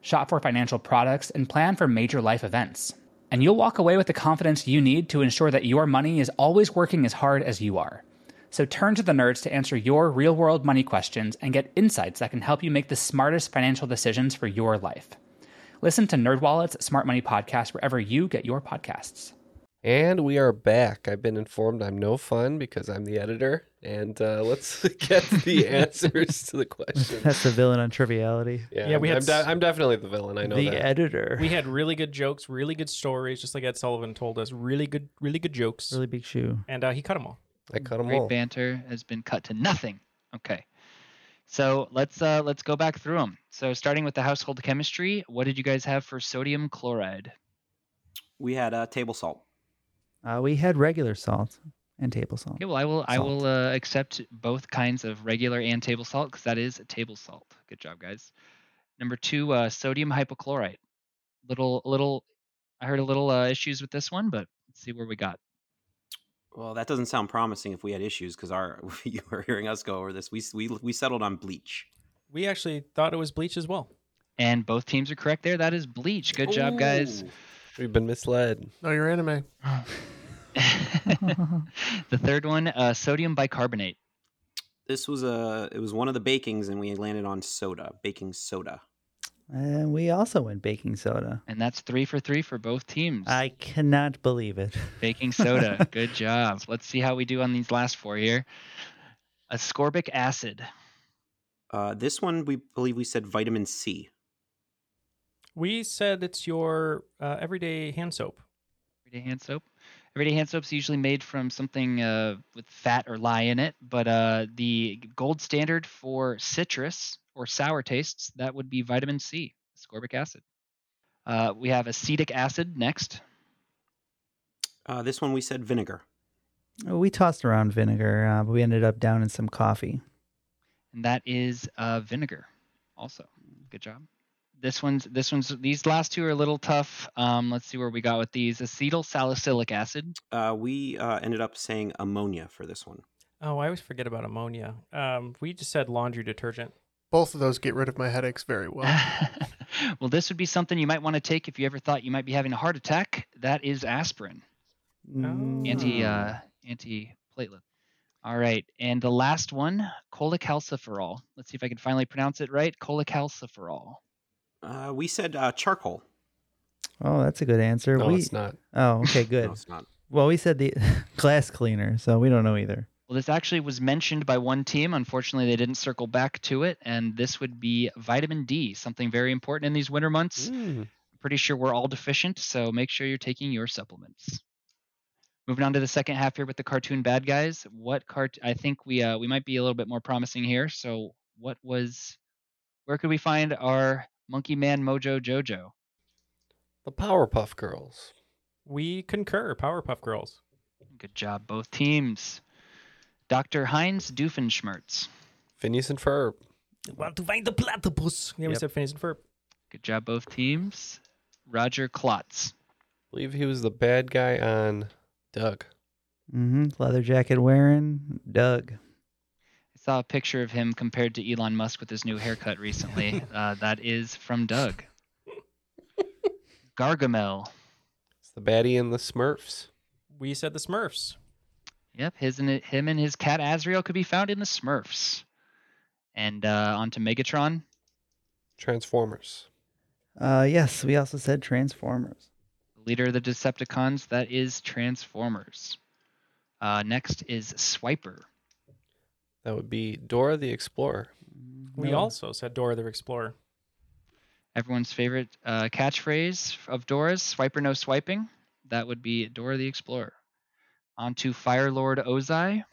Speaker 3: shop for financial products, and plan for major life events. And you'll walk away with the confidence you need to ensure that your money is always working as hard as you are. So turn to the nerds to answer your real world money questions and get insights that can help you make the smartest financial decisions for your life. Listen to NerdWallet's Smart Money Podcast wherever you get your podcasts.
Speaker 9: And we are back. I've been informed I'm no fun because I'm the editor. And uh, let's get the answers to the questions.
Speaker 8: That's the villain on Triviality.
Speaker 9: Yeah,
Speaker 7: Yeah, we
Speaker 9: I'm,
Speaker 7: had
Speaker 9: I'm, de-
Speaker 7: s-
Speaker 9: I'm definitely the villain. I know
Speaker 8: the
Speaker 9: that.
Speaker 8: editor.
Speaker 7: We had really good jokes, really good stories, just like Ed Sullivan told us. Really good, really good jokes.
Speaker 8: really big shoe.
Speaker 7: And uh, he cut them all.
Speaker 9: I cut them
Speaker 12: Great
Speaker 9: all.
Speaker 12: banter has been cut to nothing. Okay. So let's uh, let's go back through them. So starting with the household chemistry, what did you guys have for sodium chloride?
Speaker 11: We had uh, table salt.
Speaker 8: Uh, we had regular salt and table salt.
Speaker 12: Okay, well I will I will uh, accept both kinds of regular and table salt because that is table salt. Good job, guys. Number two, uh, sodium hypochlorite. Little little, I heard a little uh, issues with this one, but let's see where we got.
Speaker 11: Well, that doesn't sound promising if we had issues because our you were hearing us go over this. We we we settled on bleach.
Speaker 7: We actually thought it was bleach as well.
Speaker 12: And both teams are correct there. That is bleach. Good job, guys.
Speaker 9: We've been misled.
Speaker 10: No, you're anime.
Speaker 12: the third one, uh, sodium bicarbonate.
Speaker 11: This was a it was one of the bakings, and we landed on soda, baking soda.
Speaker 8: And we also went baking soda.
Speaker 12: And that's three for three for both teams.
Speaker 8: I cannot believe it.
Speaker 12: Baking soda. Good job. Let's see how we do on these last four here. Ascorbic acid.
Speaker 11: Uh, this one we believe we said vitamin C.
Speaker 7: We said it's your uh, everyday hand soap.
Speaker 12: Everyday hand soap. Everyday hand soap's usually made from something uh, with fat or lye in it, but uh, the gold standard for citrus or sour tastes that would be vitamin C, ascorbic acid. Uh, we have acetic acid next.
Speaker 11: Uh, this one we said vinegar.
Speaker 8: We tossed around vinegar, uh, but we ended up down in some coffee.
Speaker 12: and that is uh, vinegar. Also, good job. This one's this one's these last two are a little tough. Um, let's see where we got with these. Acetyl salicylic acid.
Speaker 11: Uh, we uh, ended up saying ammonia for this one.
Speaker 7: Oh, I always forget about ammonia. Um, we just said laundry detergent.
Speaker 10: Both of those get rid of my headaches very well.
Speaker 12: well, this would be something you might want to take if you ever thought you might be having a heart attack. That is aspirin,
Speaker 8: Mm.
Speaker 12: anti uh, anti platelet. All right, and the last one, cholecalciferol. Let's see if I can finally pronounce it right. Cholecalciferol.
Speaker 11: Uh, we said uh, charcoal.
Speaker 8: Oh, that's a good answer.
Speaker 9: No,
Speaker 8: we,
Speaker 9: it's not.
Speaker 8: Oh, okay, good.
Speaker 11: No, it's not.
Speaker 8: Well, we said the glass cleaner, so we don't know either.
Speaker 12: Well, this actually was mentioned by one team. Unfortunately, they didn't circle back to it, and this would be vitamin D, something very important in these winter months.
Speaker 9: Mm.
Speaker 12: I'm pretty sure we're all deficient, so make sure you're taking your supplements. Moving on to the second half here with the cartoon bad guys. What cart? I think we uh, we might be a little bit more promising here. So, what was? Where could we find our Monkey Man Mojo Jojo?
Speaker 9: The Powerpuff Girls.
Speaker 7: We concur. Powerpuff Girls.
Speaker 12: Good job, both teams. Dr. Heinz Doofenshmirtz.
Speaker 9: Phineas and Ferb.
Speaker 7: Want to find the platypus? Yeah, we
Speaker 9: Yep.
Speaker 7: said Phineas and Ferb.
Speaker 12: Good job, both teams. Roger Klotz.
Speaker 9: believe he was the bad guy on Doug.
Speaker 8: hmm Leather jacket wearing Doug.
Speaker 12: I saw a picture of him compared to Elon Musk with his new haircut recently. uh, that is from Doug. Gargamel.
Speaker 9: It's the baddie in the Smurfs.
Speaker 7: We said the Smurfs.
Speaker 12: Yep, his and him and his cat Azrael could be found in the Smurfs. And uh, on to Megatron.
Speaker 9: Transformers.
Speaker 8: Uh, yes, we also said Transformers.
Speaker 12: Leader of the Decepticons, that is Transformers. Uh, next is Swiper.
Speaker 9: That would be Dora the Explorer.
Speaker 7: We
Speaker 8: No.
Speaker 7: also said Dora the Explorer.
Speaker 12: Everyone's favorite uh, catchphrase of Dora's, Swiper no swiping. That would be Dora the Explorer. On to Fire Lord Ozai.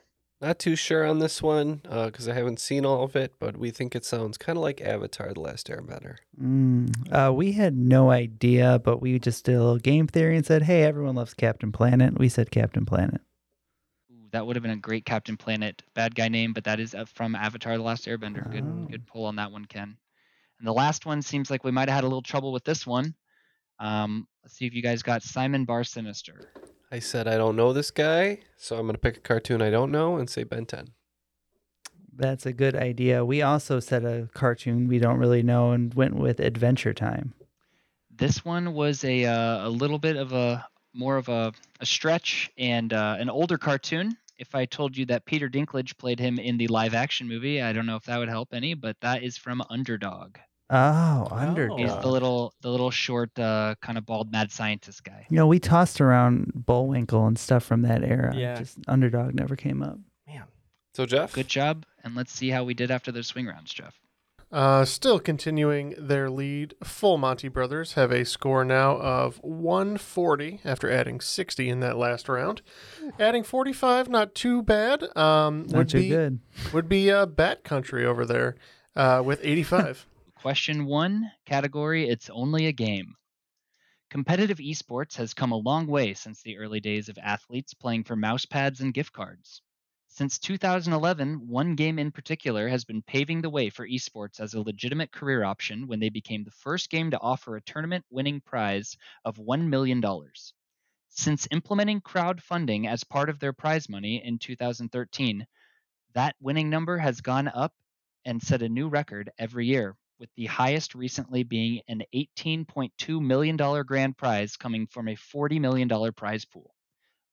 Speaker 9: Not too sure on this one because I haven't seen all of it, but we think it sounds kind of like Avatar: The Last Airbender.
Speaker 8: Mm. Uh, we had no idea, but we just did a little game theory and said, hey, everyone loves Captain Planet. We said Captain Planet.
Speaker 12: Ooh, that would have been a great Captain Planet bad guy name, but that is uh, from Avatar: The Last Airbender.
Speaker 8: Oh.
Speaker 12: Good, good pull on that one, Ken. And the last one seems like we might have had a little trouble with this one. Um, let's see if you guys got Simon Bar Sinister.
Speaker 9: I said I don't know this guy, so I'm gonna pick a cartoon I don't know and say Ben 10.
Speaker 8: That's a good idea. We also said a cartoon we don't really know and went with Adventure Time.
Speaker 12: This one was a uh, a little bit of a more of a, a stretch and uh, an older cartoon. If I told you that Peter Dinklage played him in the live action movie, I don't know if that would help any, but that is from Underdog.
Speaker 8: Oh, Underdog.
Speaker 12: He's the little the little short uh, kind of bald mad scientist guy.
Speaker 8: You know, we tossed around Bullwinkle and stuff from that era.
Speaker 12: Yeah.
Speaker 8: Just Underdog never came up. Man.
Speaker 9: So Jeff,
Speaker 12: Good job, and let's see how we did after those swing rounds, Jeff.
Speaker 10: Uh, still continuing their lead, Full Monty Brothers have a score now of 140 after adding 60 in that last round. Adding 45, not too bad. Um,
Speaker 8: Not
Speaker 10: would
Speaker 8: too
Speaker 10: be,
Speaker 8: good.
Speaker 10: Would be uh, Bat Country over there uh, with 85.
Speaker 12: Question one category It's only a game. Competitive esports has come a long way since the early days of athletes playing for mouse pads and gift cards. Since 2011, one game in particular has been paving the way for esports as a legitimate career option when they became the first game to offer a tournament winning prize of $1 million. Since implementing crowdfunding as part of their prize money in 2013, that winning number has gone up and set a new record every year, with the highest recently being an $18.2 million grand prize coming from a $40 million prize pool.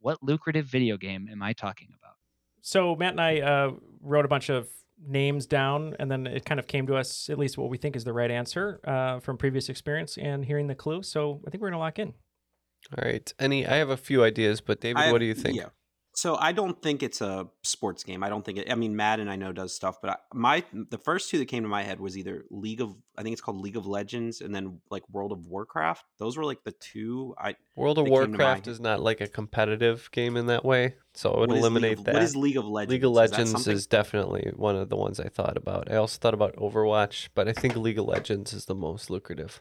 Speaker 12: What lucrative video game am I talking about?
Speaker 7: So Matt and I uh, wrote a bunch of names down, and then it kind of came to us at least what we think is the right answer uh, from previous experience and hearing the clue. So I think we're gonna lock in.
Speaker 9: All right. Any? I have a few ideas, but David,
Speaker 11: I
Speaker 9: what
Speaker 11: have-
Speaker 9: do you think?
Speaker 11: Yeah. So I don't think it's a sports game. I don't think it. I mean, Madden I know does stuff, but I, my the first two that came to my head was either League of I think it's called League of Legends, and then like World of Warcraft. Those were like the two. I
Speaker 9: World of
Speaker 11: that came to my
Speaker 9: Warcraft is not like a competitive game in that way, so it would
Speaker 11: What is
Speaker 9: eliminate
Speaker 11: of-
Speaker 9: that.
Speaker 11: what is League of Legends?
Speaker 9: League of
Speaker 11: Legends? Is that
Speaker 9: Legends
Speaker 11: something?
Speaker 9: is definitely one of the ones I thought about. I also thought about Overwatch, but I think League of Legends is the most lucrative.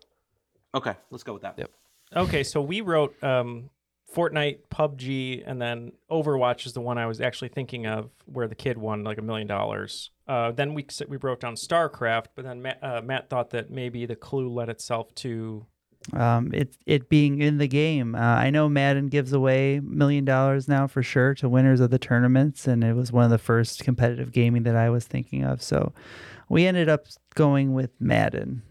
Speaker 11: Okay, let's go with that.
Speaker 9: Yep.
Speaker 7: Okay, so we wrote um, Fortnite, PUBG, and then Overwatch is the one I was actually thinking of, where the kid won like a million dollars. Uh, Then we s- we wrote down StarCraft, but then Matt, uh, Matt thought that maybe the clue led itself to
Speaker 8: Um, it it being in the game. Uh, I know Madden gives away million dollars now for sure to winners of the tournaments, and it was one of the first competitive gaming that I was thinking of. So we ended up going with Madden.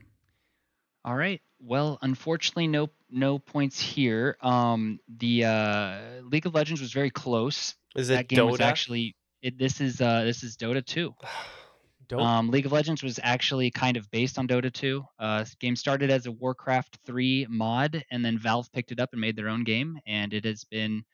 Speaker 12: All right. Well, unfortunately, no no points here. Um, the uh, League of Legends was very close.
Speaker 9: Is
Speaker 12: that
Speaker 9: it
Speaker 12: game was
Speaker 9: Dota?
Speaker 12: actually it, this is uh, this is Dota 2. Um, League of Legends was actually kind of based on Dota 2. Uh, game started as a Warcraft 3 mod, and then Valve picked it up and made their own game, and it has been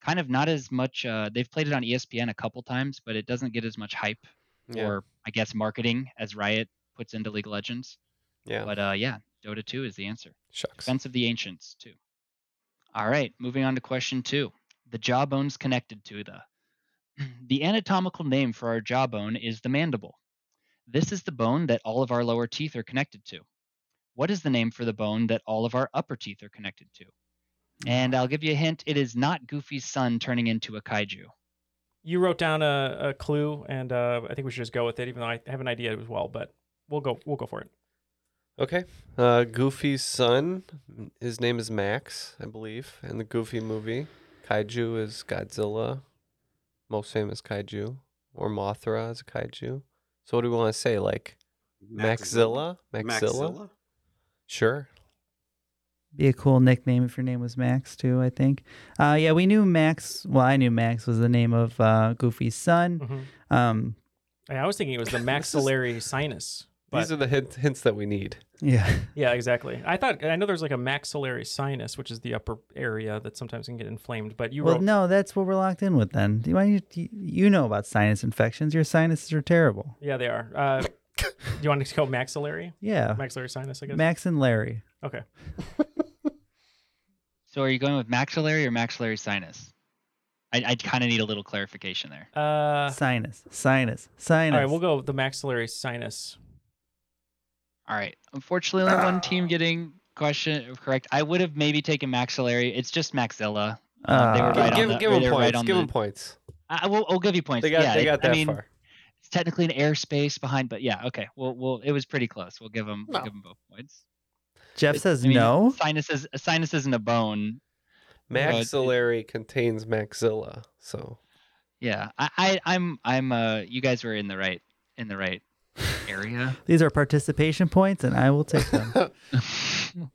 Speaker 12: kind of not as much. Uh, they've played it on ESPN a couple times, but it doesn't get as much hype
Speaker 9: Yeah.
Speaker 12: or I guess marketing as Riot puts into League of Legends.
Speaker 9: Yeah.
Speaker 12: But uh, yeah, Dota 2 is the answer.
Speaker 9: Shucks.
Speaker 12: Defense of the Ancients too. All right, moving on to question two. The jawbone's connected to the. The anatomical name for our jawbone is the mandible. This is the bone that all of our lower teeth are connected to. What is the name for the bone that all of our upper teeth are connected to? And I'll give you a hint it is not Goofy's son turning into a kaiju.
Speaker 7: You wrote down a, a clue, and uh, I think we should just go with it, even though I have an idea as well. But we'll go. We'll go for it.
Speaker 9: Okay. Uh, Goofy's son, his name is Max, I believe, in the Goofy movie. Kaiju is Godzilla, most famous kaiju, or Mothra is a kaiju. So what do we want to say? Like Maxilla? Maxilla?
Speaker 11: Maxilla?
Speaker 9: Sure.
Speaker 8: Be a cool nickname if your name was Max too. I think. Uh, yeah, we knew Max. Well, I knew Max was the name of uh, Goofy's son.
Speaker 7: Mhm.
Speaker 8: Um,
Speaker 7: I was thinking it was the maxillary sinus. But
Speaker 9: These are the hint, hints that we need.
Speaker 8: yeah.
Speaker 7: yeah, exactly. I thought I know there's like a maxillary sinus, which is the upper area that sometimes can get inflamed. But you
Speaker 8: Well,
Speaker 7: wrote
Speaker 8: no, that's what we're locked in with then. Do you, why you, you- you know about sinus infections? Your sinuses are terrible.
Speaker 7: Yeah, they are. Uh, do you want to go maxillary?
Speaker 8: Yeah.
Speaker 7: Maxillary sinus, I guess.
Speaker 8: Max and Larry.
Speaker 7: Okay.
Speaker 12: So are you going with maxillary or maxillary sinus? I, I kind of need a little clarification there.
Speaker 7: Uh,
Speaker 8: Sinus. Sinus. Sinus.
Speaker 7: all right, we'll go with the maxillary sinus.
Speaker 12: All right. Unfortunately, only one team getting question correct. I would have maybe taken maxillary. It's just maxilla. Um, they were
Speaker 8: Ah.
Speaker 12: right
Speaker 9: give
Speaker 12: on the,
Speaker 9: give them points.
Speaker 12: right
Speaker 9: give
Speaker 12: the,
Speaker 9: them points.
Speaker 12: I will. I'll give you points.
Speaker 9: They got
Speaker 12: yeah,
Speaker 9: they
Speaker 12: it-
Speaker 9: got
Speaker 12: I
Speaker 9: that
Speaker 12: mean,
Speaker 9: far.
Speaker 12: It's technically an airspace behind, but yeah, okay. We'll, we'll. It was pretty close. We'll give them. We'll give them both points.
Speaker 8: Jeff says
Speaker 12: I mean,
Speaker 8: no.
Speaker 12: Sinus is a sinus isn't a bone. it's-
Speaker 9: Maxillary contains maxilla. So
Speaker 12: Yeah, I, I, I'm, I'm. Uh, you guys were in the right, in the right area.
Speaker 8: These are participation points, and I will take them.
Speaker 12: We're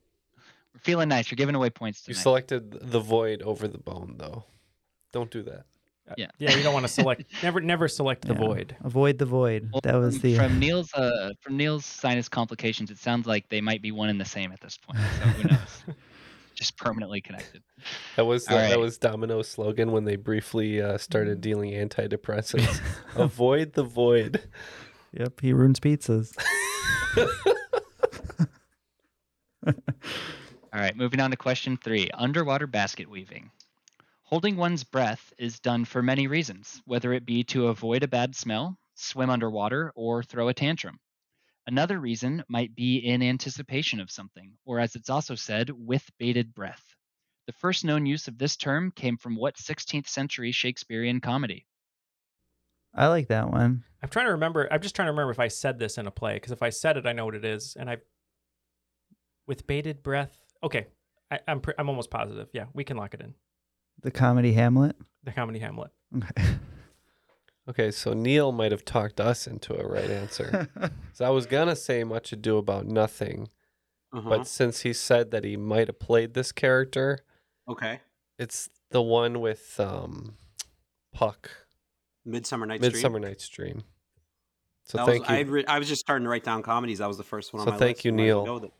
Speaker 12: feeling nice. You're giving away points Tonight.
Speaker 9: you selected the void over the bone, though. Don't do that.
Speaker 12: Yeah.
Speaker 7: Yeah, you don't want to select. never, never select the
Speaker 8: Yeah.
Speaker 7: void.
Speaker 8: Avoid the void.
Speaker 12: Well,
Speaker 8: that was
Speaker 12: from,
Speaker 8: the.
Speaker 12: from Neil's uh from Neil's sinus complications. It sounds like they might be one and the same at this point. So who knows? Just permanently connected.
Speaker 9: That was
Speaker 12: All
Speaker 9: that was Domino's slogan when they briefly uh, started dealing antidepressants. Avoid the void.
Speaker 8: Yep, he ruins pizzas.
Speaker 12: All right, moving on to question three: underwater basket weaving. Holding one's breath is done for many reasons, whether it be to avoid a bad smell, swim underwater, or throw a tantrum. Another reason might be in anticipation of something, or as it's also said, with bated breath. The first known use of this term came from what 16th century Shakespearean comedy?
Speaker 8: I like that one.
Speaker 7: I'm trying to remember. I'm just trying to remember if I said this in a play because if I said it, I know what it is. And I, with bated breath. Okay, I, I'm pre- I'm almost positive. Yeah, we can lock it in.
Speaker 8: The comedy Hamlet.
Speaker 7: The comedy Hamlet.
Speaker 8: Okay.
Speaker 9: Okay, so Neil might have talked us into a right answer. so I was gonna say much ado about nothing,
Speaker 11: Uh-huh.
Speaker 9: but since he said that he might have played this character,
Speaker 11: okay.
Speaker 9: it's the one with um, Puck,
Speaker 11: Midsummer Night's
Speaker 9: Midsummer
Speaker 11: Dream.
Speaker 9: Night's Dream. So
Speaker 11: That
Speaker 9: thank
Speaker 11: was,
Speaker 9: you.
Speaker 11: I, re- I was just starting to write down comedies. That was the first one
Speaker 9: So
Speaker 11: on my
Speaker 9: thank
Speaker 11: list.
Speaker 9: you,
Speaker 11: I might as well
Speaker 9: Neil.
Speaker 11: go with.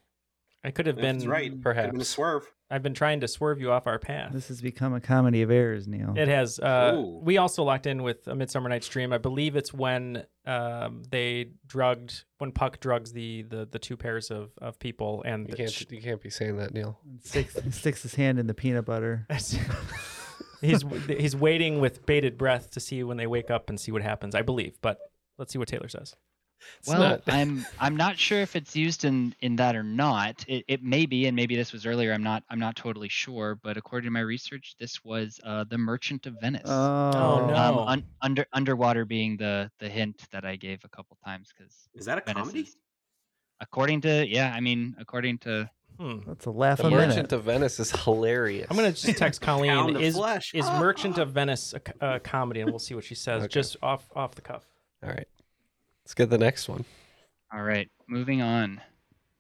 Speaker 7: I could have been
Speaker 11: right.
Speaker 9: Perhaps.
Speaker 11: been a swerve.
Speaker 7: I've been trying to swerve you off our path.
Speaker 8: This has become a comedy of errors, Neil.
Speaker 7: It has. Uh, we also locked in with a Midsummer Night's Dream. I believe it's when um, they drugged when Puck drugs the the, the two pairs of, of people and
Speaker 9: You
Speaker 7: the
Speaker 9: can't
Speaker 7: ch-
Speaker 9: you can't be saying that, Neil.
Speaker 8: Sticks, sticks his hand in the peanut butter.
Speaker 7: he's he's waiting with bated breath to see when they wake up and see what happens. I believe, but let's see what Taylor says.
Speaker 9: It's
Speaker 12: well,
Speaker 9: not.
Speaker 12: I'm I'm not sure if it's used in in that or not. It, it may be, and maybe this was earlier. I'm not I'm not totally sure, but according to my research, this was uh, the Merchant of Venice.
Speaker 8: Oh,
Speaker 7: Oh, no.
Speaker 12: Um, un, under underwater being the the hint that I gave a couple times because
Speaker 11: Is that a comedy?
Speaker 12: according to yeah, I mean according to
Speaker 7: Hmm.
Speaker 8: That's a laugh
Speaker 9: The
Speaker 8: a
Speaker 9: Merchant
Speaker 8: minute.
Speaker 9: of Venice is hilarious.
Speaker 7: I'm gonna just text Colleen. Is
Speaker 11: flesh.
Speaker 7: is Merchant of Venice a comedy? And we'll see what she says
Speaker 9: Okay.
Speaker 7: just off off the cuff.
Speaker 9: All right, let's get the next one
Speaker 12: all right, moving on.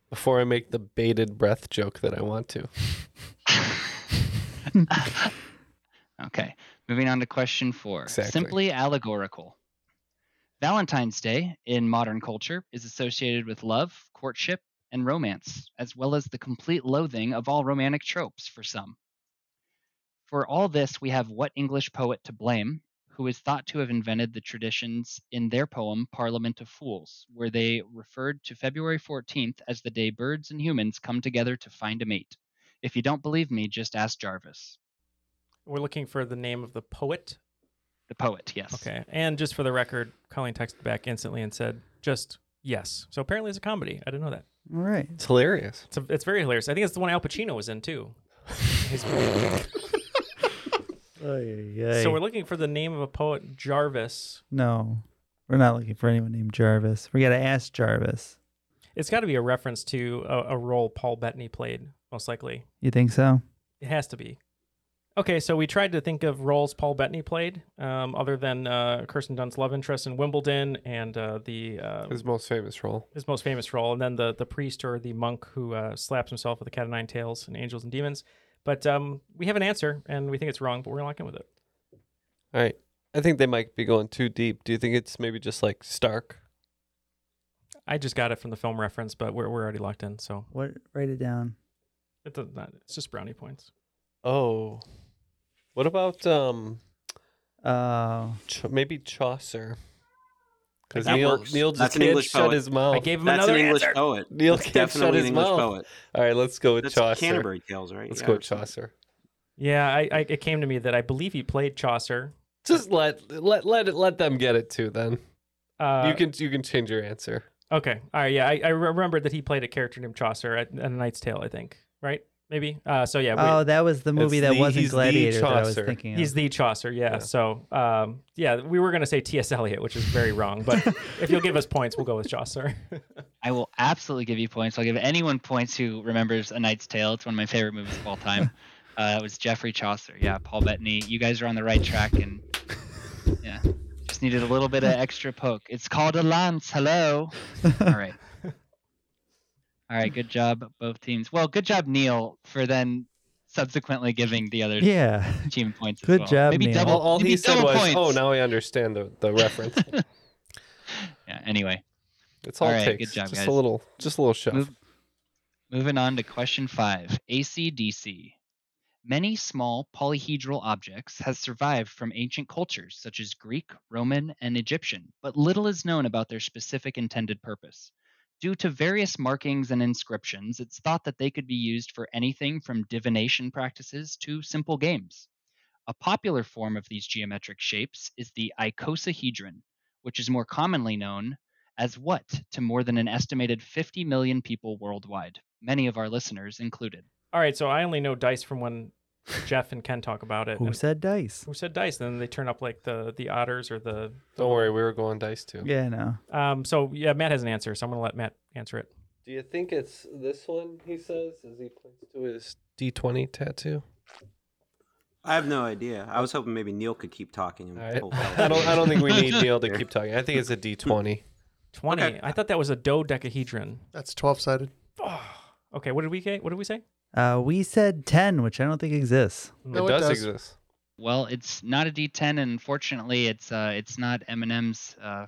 Speaker 9: before I make the bated breath joke that I want to.
Speaker 12: Okay, moving on to question four.
Speaker 9: Exactly.
Speaker 12: Simply allegorical. Valentine's Day in modern culture is associated with love, courtship, and romance, as well as the complete loathing of all romantic tropes for some. For all this, we have what English poet to blame, who is thought to have invented the traditions in their poem Parliament of Fools, where they referred to February 14th as the day birds and humans come together to find a mate. If you don't believe me, just ask Jarvis.
Speaker 7: We're looking for the name of the poet.
Speaker 12: The poet, yes.
Speaker 7: Okay. And just for the record, Colleen texted back instantly and said, just yes. So apparently it's a comedy. I didn't know that.
Speaker 8: All right.
Speaker 9: It's hilarious.
Speaker 7: It's, a, it's very hilarious. I think it's the one Al Pacino was in too. He's- so we're looking for the name of a poet, Jarvis.
Speaker 8: No, we're not looking for anyone named Jarvis. We got to ask Jarvis.
Speaker 7: It's got to be a reference to a, a role Paul Bettany played, most likely.
Speaker 8: You think so?
Speaker 7: It has to be. Okay, so we tried to think of roles Paul Bettany played, um, other than uh, Kirsten Dunst's love interest in Wimbledon and uh, the uh,
Speaker 9: His most famous role.
Speaker 7: his most famous role, and then the the priest or the monk who uh, slaps himself with a cat of nine tails and angels and demons. But um, we have an answer, and we think it's wrong, but we're not going with it.
Speaker 9: All right. I think they might be going too deep. Do you think it's maybe just like Stark?
Speaker 7: I just got it from the film reference, but we're we're already locked in, so
Speaker 8: What? Write it down.
Speaker 7: it does not. It's just brownie points.
Speaker 9: Oh. What about um
Speaker 8: Uh,
Speaker 9: Ch- maybe Chaucer? Because
Speaker 11: That
Speaker 9: Neil
Speaker 11: works.
Speaker 9: Neil just
Speaker 11: That's an
Speaker 9: can't
Speaker 11: English
Speaker 9: shut
Speaker 11: poet.
Speaker 9: his mouth.
Speaker 7: I gave him
Speaker 11: That's
Speaker 7: another
Speaker 11: an English
Speaker 7: answer.
Speaker 11: poet.
Speaker 9: Neil
Speaker 11: That's
Speaker 9: can't shut
Speaker 11: definitely
Speaker 9: his
Speaker 11: an English
Speaker 9: mouth.
Speaker 11: poet.
Speaker 9: All right, let's go with
Speaker 11: That's
Speaker 9: Chaucer.
Speaker 11: Canterbury Tales, right?
Speaker 9: Let's
Speaker 11: Yeah,
Speaker 9: go with. Chaucer.
Speaker 7: Yeah, I, I it came to me that I believe he played Chaucer.
Speaker 9: Just let let let it let them get it too. Then
Speaker 7: Uh,
Speaker 9: you can you can change your answer.
Speaker 7: Okay. All right. Yeah, I, I remember that he played a character named Chaucer at, at A Knight's Tale. I think. Right? Maybe. Uh, so yeah. we-
Speaker 8: oh, that was the movie that
Speaker 9: the-
Speaker 8: wasn't
Speaker 9: he's the
Speaker 8: Gladiator that I was thinking of.
Speaker 7: He's the Chaucer, yeah.
Speaker 9: Yeah.
Speaker 7: So, um, yeah, we were going to say T.S. Eliot, which is very wrong. But if you'll give us points, we'll go with Chaucer.
Speaker 12: I will absolutely give you points. I'll give anyone points who remembers A Knight's Tale. It's one of my favorite movies of all time. uh, it was Geoffrey Chaucer. Yeah, Paul Bettany. You guys are on the right track, and yeah, just needed a little bit of extra poke. It's called a lance. Hello. All right. All right. Good job, both teams. Well, good job, Neil, for then subsequently giving the other
Speaker 8: yeah.
Speaker 12: team points. as
Speaker 8: Good
Speaker 12: well.
Speaker 8: job,
Speaker 12: Maybe
Speaker 8: Neil.
Speaker 12: double.
Speaker 9: all all
Speaker 12: maybe
Speaker 9: he said
Speaker 12: double
Speaker 9: was,
Speaker 12: points.
Speaker 9: "Oh, now I understand the the reference."
Speaker 12: Yeah. Anyway.
Speaker 9: It's all,
Speaker 12: All right,
Speaker 9: it
Speaker 12: good job,
Speaker 9: just
Speaker 12: guys.
Speaker 9: a little, just a little shove.
Speaker 12: Move- Moving on to question five ACDC. Many small polyhedral objects have survived from ancient cultures such as Greek, Roman, and Egyptian, but little is known about their specific intended purpose. Due to various markings and inscriptions, it's thought that they could be used for anything from divination practices to simple games. A popular form of these geometric shapes is the icosahedron, which is more commonly known as what to more than an estimated 50 million people worldwide, many of our listeners included.
Speaker 7: All right. So I only know dice from when Jeff and Ken talk about it.
Speaker 8: Who
Speaker 7: and-
Speaker 8: said dice?
Speaker 7: who said dice? And then they turn up like the the otters or the.
Speaker 9: Don't worry, we were going dice too.
Speaker 8: Yeah, no.
Speaker 7: Um. So yeah, Matt has an answer, so I'm gonna let Matt answer it.
Speaker 9: Do you think it's this one? He says as he points to his D twenty tattoo.
Speaker 11: I have no idea. I was hoping maybe Neil could keep talking. And
Speaker 9: All right. I don't. I don't think we need Neil to keep talking. I think it's a D twenty.
Speaker 7: Twenty.
Speaker 11: Okay.
Speaker 7: I thought that was a dodecahedron.
Speaker 10: That's 12 sided.
Speaker 7: Okay. What did we get? What did we say?
Speaker 8: Uh, we said 10, which I don't think exists.
Speaker 10: No,
Speaker 9: it
Speaker 10: it
Speaker 9: does,
Speaker 10: does.
Speaker 9: exist.
Speaker 12: Well, it's not a D10, and unfortunately, it's uh, it's not Eminem's uh,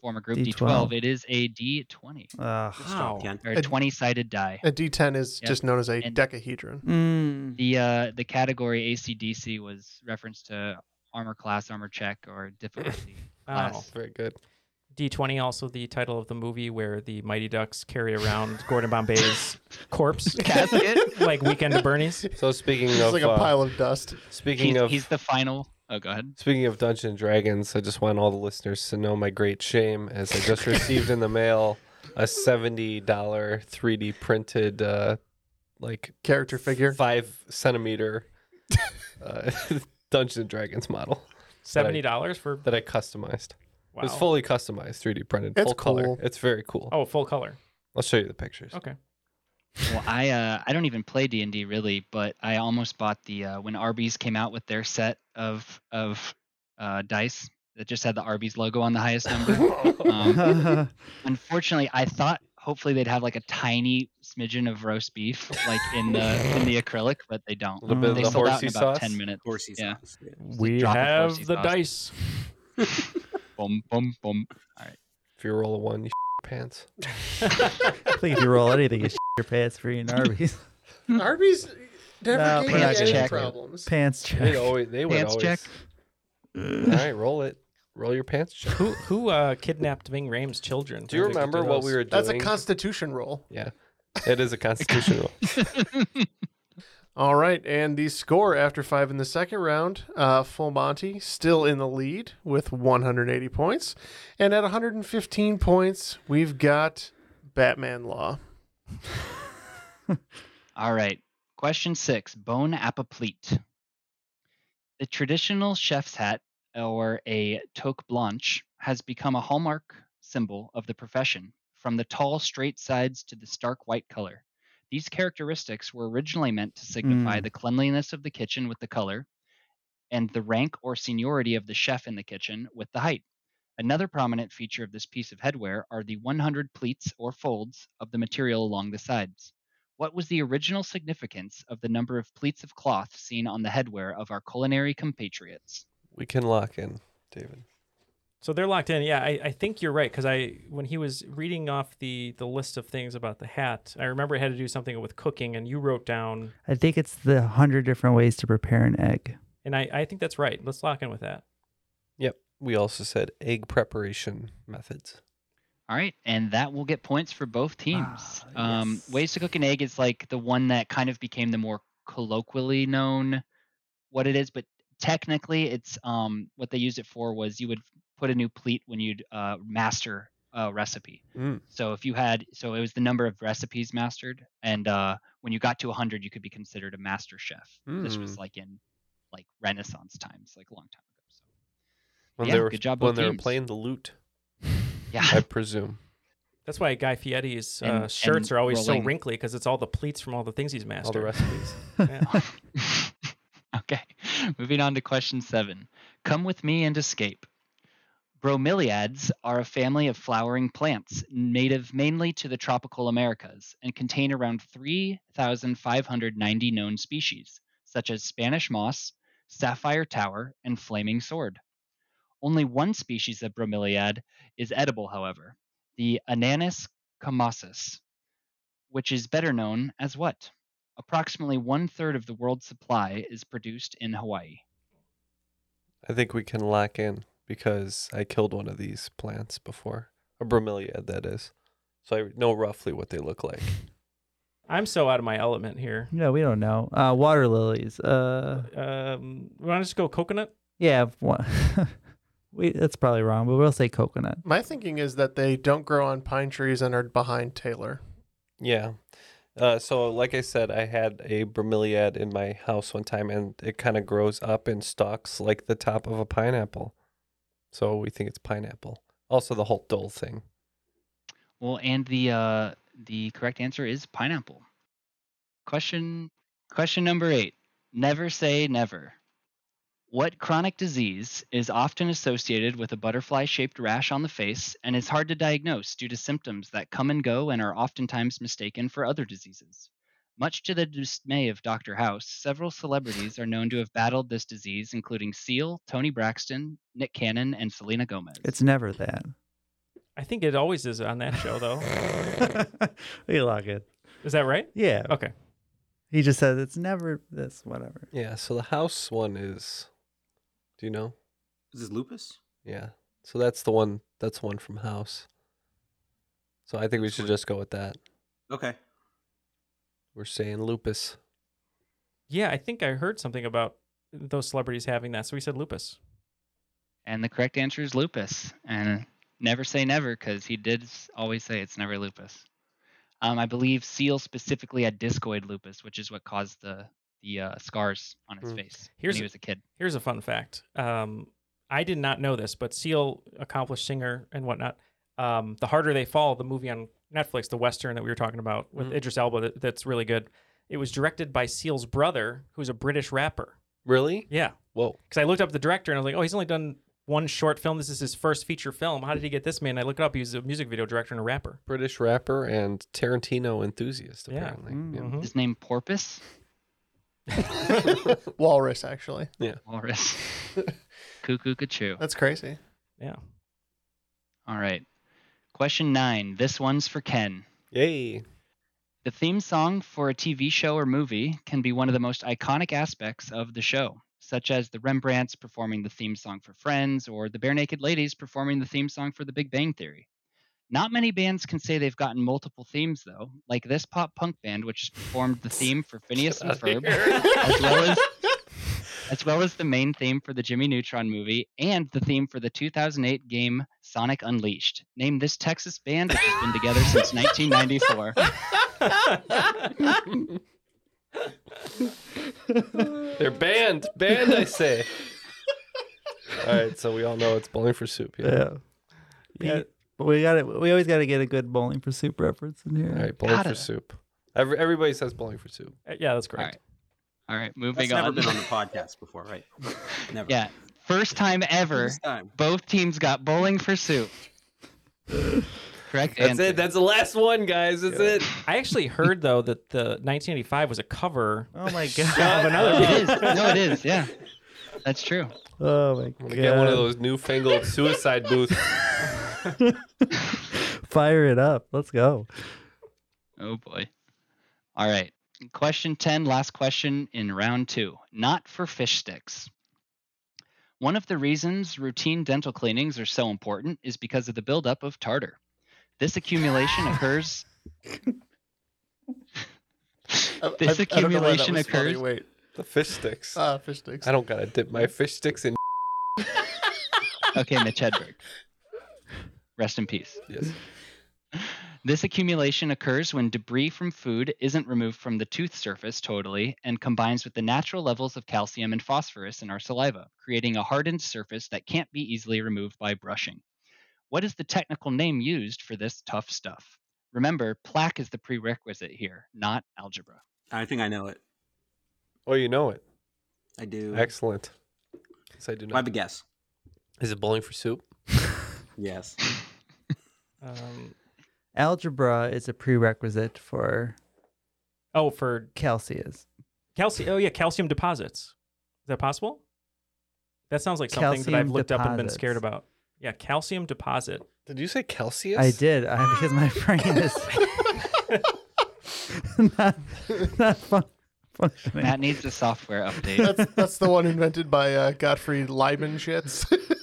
Speaker 12: former group D12.
Speaker 8: D12.
Speaker 12: It is a D20
Speaker 8: Ugh.
Speaker 7: Wow.
Speaker 12: Or
Speaker 10: A-
Speaker 12: a 20-sided die.
Speaker 10: A D10 is
Speaker 12: Yep.
Speaker 10: just known as a
Speaker 12: And-
Speaker 10: decahedron.
Speaker 8: Mm.
Speaker 12: The uh, the category ACDC was reference to armor class, armor check, or difficulty
Speaker 7: Oh.
Speaker 12: class.
Speaker 9: Very good.
Speaker 7: D20, also the title of the movie where the Mighty Ducks carry around Gordon Bombay's corpse,
Speaker 12: Casket.
Speaker 7: like Weekend of Bernie's.
Speaker 9: So speaking
Speaker 10: It's
Speaker 9: of
Speaker 10: like a
Speaker 9: uh,
Speaker 10: pile of dust.
Speaker 9: speaking
Speaker 12: He's,
Speaker 9: of
Speaker 12: he's the final. Oh, go ahead.
Speaker 9: Speaking of Dungeons and Dragons, I just want all the listeners to know my great shame as I just received in the mail a seventy dollar three D printed uh like
Speaker 10: Character figure.
Speaker 9: five centimeter uh, Dungeons and Dragons model
Speaker 7: Seventy dollars for
Speaker 9: that I customized.
Speaker 7: Wow.
Speaker 9: It's fully customized, three D printed,
Speaker 10: It's
Speaker 9: full color.
Speaker 10: cool.
Speaker 9: It's very cool.
Speaker 7: Oh, full color.
Speaker 9: I'll show you the pictures.
Speaker 7: Okay.
Speaker 12: Well, I uh, I don't even play D and D really, but I almost bought the uh, when Arby's came out with their set of of uh, dice that just had the Arby's logo on the highest number. um, unfortunately, I thought hopefully they'd have like a tiny smidgen of roast beef like in the in the acrylic, but they don't.
Speaker 9: A little bit of
Speaker 12: they
Speaker 9: the
Speaker 12: sold out
Speaker 9: horsey
Speaker 12: in about
Speaker 9: sauce?
Speaker 12: ten minutes.
Speaker 11: Horsey
Speaker 12: yeah.
Speaker 11: sauce. Yeah.
Speaker 7: We
Speaker 12: drop of
Speaker 7: have
Speaker 12: horsey
Speaker 7: the
Speaker 12: sauce.
Speaker 7: dice.
Speaker 12: Boom, boom, boom. All right.
Speaker 9: If you roll a one, you pants.
Speaker 8: I think if you roll anything, you your pants for eating Arby's.
Speaker 10: Arby's, never
Speaker 8: No,
Speaker 10: gave me
Speaker 8: pants
Speaker 10: any
Speaker 8: gonna-
Speaker 10: problems.
Speaker 8: Pants check.
Speaker 9: They'd always, they would
Speaker 12: Pants
Speaker 9: always.
Speaker 12: check.
Speaker 9: All right, roll it. Roll your pants check.
Speaker 7: Who who uh, kidnapped Ving Rhames' children?
Speaker 9: Do you remember what we were doing?
Speaker 10: That's a constitution roll.
Speaker 9: Yeah, it is a constitution roll.
Speaker 10: All right, and the score after five in the second round, uh, Full Monty still in the lead with 180 points, and at 115 points, we've got Batman Law.
Speaker 12: All right. Question six Bone apoplete. The traditional chef's hat, or a toque blanche, has become a hallmark symbol of the profession, from the tall, straight sides to the stark white color. These characteristics were originally meant to signify
Speaker 8: Mm.
Speaker 12: the cleanliness of the kitchen with the color, and the rank or seniority of the chef in the kitchen with the height. Another prominent feature of this piece of headwear are the 100 pleats or folds of the material along the sides. What was the original significance of the number of pleats of cloth seen on the headwear of our culinary compatriots?
Speaker 9: We can lock in, David.
Speaker 7: So they're locked in. Yeah, I, I think you're right because I when he was reading off the the list of things about the hat, I remember it had to do something with cooking, and you wrote down,
Speaker 8: I think it's the hundred different ways to prepare an egg.
Speaker 7: and I I think that's right. Let's lock in with that.
Speaker 9: Yep. We also said egg preparation methods.
Speaker 12: All right, and that will get points for both teams.
Speaker 8: Ah,
Speaker 12: um,
Speaker 8: yes.
Speaker 12: Ways to cook an egg is like the one that kind of became the more colloquially known what it is, but technically, it's um, what they used it for was you would put a new pleat when you'd uh, master a recipe.
Speaker 9: Mm.
Speaker 12: So if you had, so it was the number of recipes mastered, and uh, when you got to 100, you could be considered a master chef. This was
Speaker 9: Mm.
Speaker 12: like in like Renaissance times, like a long time ago. So
Speaker 9: When
Speaker 12: Yeah,
Speaker 9: they were
Speaker 12: good job,
Speaker 9: when
Speaker 12: both
Speaker 9: they were playing the lute,
Speaker 12: yeah,
Speaker 9: I presume.
Speaker 7: That's why Guy Fieri's uh,
Speaker 12: And-
Speaker 7: shirts
Speaker 12: and
Speaker 7: are always
Speaker 12: rolling.
Speaker 7: so wrinkly because it's all the pleats from all the things he's mastered.
Speaker 9: All the recipes.
Speaker 12: Okay, moving on to question seven. Come with me and escape. Bromeliads are a family of flowering plants native mainly to the tropical Americas and contain around 3,590 known species, such as Spanish moss, sapphire tower, and flaming sword. Only one species of bromeliad is edible, however, the Ananas comosus, which is better known as what? Approximately one third of the world's supply is produced in Hawaii.
Speaker 9: I think we can lock in because I killed one of these plants before. A bromeliad, that is. So I know roughly what they look like.
Speaker 7: I'm so out of my element here.
Speaker 8: No, we don't know. Uh, water lilies. Uh,
Speaker 7: Um, we want to just go coconut?
Speaker 8: yeah, one. we that's probably wrong, but we'll say coconut.
Speaker 10: My thinking is that they don't grow on pine trees and are behind Taylor.
Speaker 9: Yeah. Uh, so, like I said, I had a bromeliad in my house one time, and it kind of grows up in stalks like the top of a pineapple. So we think it's pineapple. Also, the whole dull thing.
Speaker 12: Well, and the uh, the correct answer is pineapple. Question question number eight. Never say never. What chronic disease is often associated with a butterfly shaped rash on the face and is hard to diagnose due to symptoms that come and go and are oftentimes mistaken for other diseases? Much to the dismay of Dr. House, several celebrities are known to have battled this disease, including Seal, Toni Braxton, Nick Cannon, and Selena Gomez.
Speaker 8: It's never that.
Speaker 7: I think it always is on that show, though.
Speaker 8: we lock it.
Speaker 7: Is that right?
Speaker 8: Yeah.
Speaker 7: Okay.
Speaker 8: He just says it's never this, whatever.
Speaker 9: Yeah. So the house one is. Do you know?
Speaker 11: Is this lupus?
Speaker 9: Yeah. So that's the one. That's one from House. So I think we should just go with that.
Speaker 11: Okay.
Speaker 9: We're saying lupus.
Speaker 7: Yeah, I think I heard something about those celebrities having that. So we said lupus.
Speaker 12: And the correct answer is lupus. And never say never because he did always say it's never lupus. Um, I believe Seal specifically had discoid lupus, which is what caused the the uh, scars on his
Speaker 7: Mm.
Speaker 12: face
Speaker 7: Here's
Speaker 12: when he
Speaker 7: a-
Speaker 12: was a kid.
Speaker 7: Here's a fun fact. Um, I did not know this, but Seal, accomplished singer and whatnot. Um, the harder they fall, the movie on Netflix, the western that we were talking about with
Speaker 9: Mhm.
Speaker 7: Idris Elba, that, that's really good. It was directed by Seal's brother, who's a British rapper.
Speaker 9: Really?
Speaker 7: Yeah,
Speaker 9: Whoa.
Speaker 7: because I looked up the director and I was like, oh, he's only done one short film. This is his first feature film. How did he get this man? I looked it up. He was a music video director and a rapper.
Speaker 9: British rapper and Tarantino enthusiast, apparently. Yeah.
Speaker 7: Mhm.
Speaker 12: His name Porpoise
Speaker 10: Walrus, actually. Yeah.
Speaker 12: Walrus. Cuckoo Cuckoo.
Speaker 10: That's crazy.
Speaker 7: Yeah.
Speaker 12: All right. Question nine. This one's for Ken.
Speaker 9: Yay.
Speaker 12: The theme song for a TV show or movie can be one of the most iconic aspects of the show, such as the Rembrandts performing the theme song for Friends or the Barenaked Ladies performing the theme song for The Big Bang Theory. Not many bands can say they've gotten multiple themes, though, like this pop punk band, which has performed the theme for Phineas and Ferb, as well as as well as the main theme for the Jimmy Neutron movie and the theme for the 2008 game Sonic Unleashed. Name this Texas band which has been together since 1994.
Speaker 9: They're banned. Banned, I say. All right, so we all know it's bowling for soup. Yeah.
Speaker 8: Yeah. Yeah. But we got to We always got to get a good bowling for soup reference in here.
Speaker 9: All right, bowling
Speaker 12: Gotta.
Speaker 9: for soup. Every, everybody says bowling for soup.
Speaker 7: Uh, Yeah, that's
Speaker 12: All
Speaker 7: correct.
Speaker 12: Right. All right, moving
Speaker 11: That's never been on the podcast before, right? Never.
Speaker 12: Yeah, first time ever.
Speaker 11: First time.
Speaker 12: Both teams got bowling for soup. Correct
Speaker 9: That's
Speaker 12: answer.
Speaker 9: it. That's the last one, guys. That's it.
Speaker 7: I actually heard though that the 1985 was a cover
Speaker 8: Oh my
Speaker 7: of
Speaker 8: god.
Speaker 7: another.
Speaker 12: it is. No, it is. Yeah, that's true.
Speaker 8: Oh my
Speaker 9: I'm
Speaker 8: god.
Speaker 9: gonna get one of those newfangled suicide booths.
Speaker 8: Fire it up. Let's go.
Speaker 12: Oh boy. All right. Question 10, last question in round two. Not for fish sticks. One of the reasons routine dental cleanings are so important is because of the buildup of tartar. This accumulation occurs.
Speaker 10: I-
Speaker 12: This
Speaker 10: I- I don't know why that
Speaker 12: accumulation
Speaker 10: funny.
Speaker 12: occurs-
Speaker 10: Wait.
Speaker 9: The fish sticks.
Speaker 10: Ah, fish sticks.
Speaker 9: I don't gotta dip my fish sticks in.
Speaker 12: Okay, Mitch Hedberg. Rest in peace.
Speaker 9: Yes.
Speaker 12: This accumulation occurs when debris from food isn't removed from the tooth surface totally and combines with the natural levels of calcium and phosphorus in our saliva, creating a hardened surface that can't be easily removed by brushing. What is the technical name used for this tough stuff? Remember, plaque is the prerequisite here, not algebra.
Speaker 11: I think I know it.
Speaker 9: Oh, you know it.
Speaker 11: I do.
Speaker 9: Excellent. Yes, I do
Speaker 11: I have
Speaker 9: not.
Speaker 11: a guess.
Speaker 9: Is it bowling for soup?
Speaker 11: Yes.
Speaker 7: Um,
Speaker 8: Algebra is a prerequisite for
Speaker 7: oh, for
Speaker 8: calcius.
Speaker 7: calcium. Oh yeah, calcium deposits. Is that possible? That sounds like something that I've
Speaker 8: Calcium
Speaker 7: looked up and been scared about. Yeah, calcium deposit.
Speaker 9: Did you say Celsius?
Speaker 8: I did I, because my brain is not, not fun, functioning.
Speaker 12: Matt needs a software update.
Speaker 10: That's that's the one invented by uh, Gottfried Leibniz.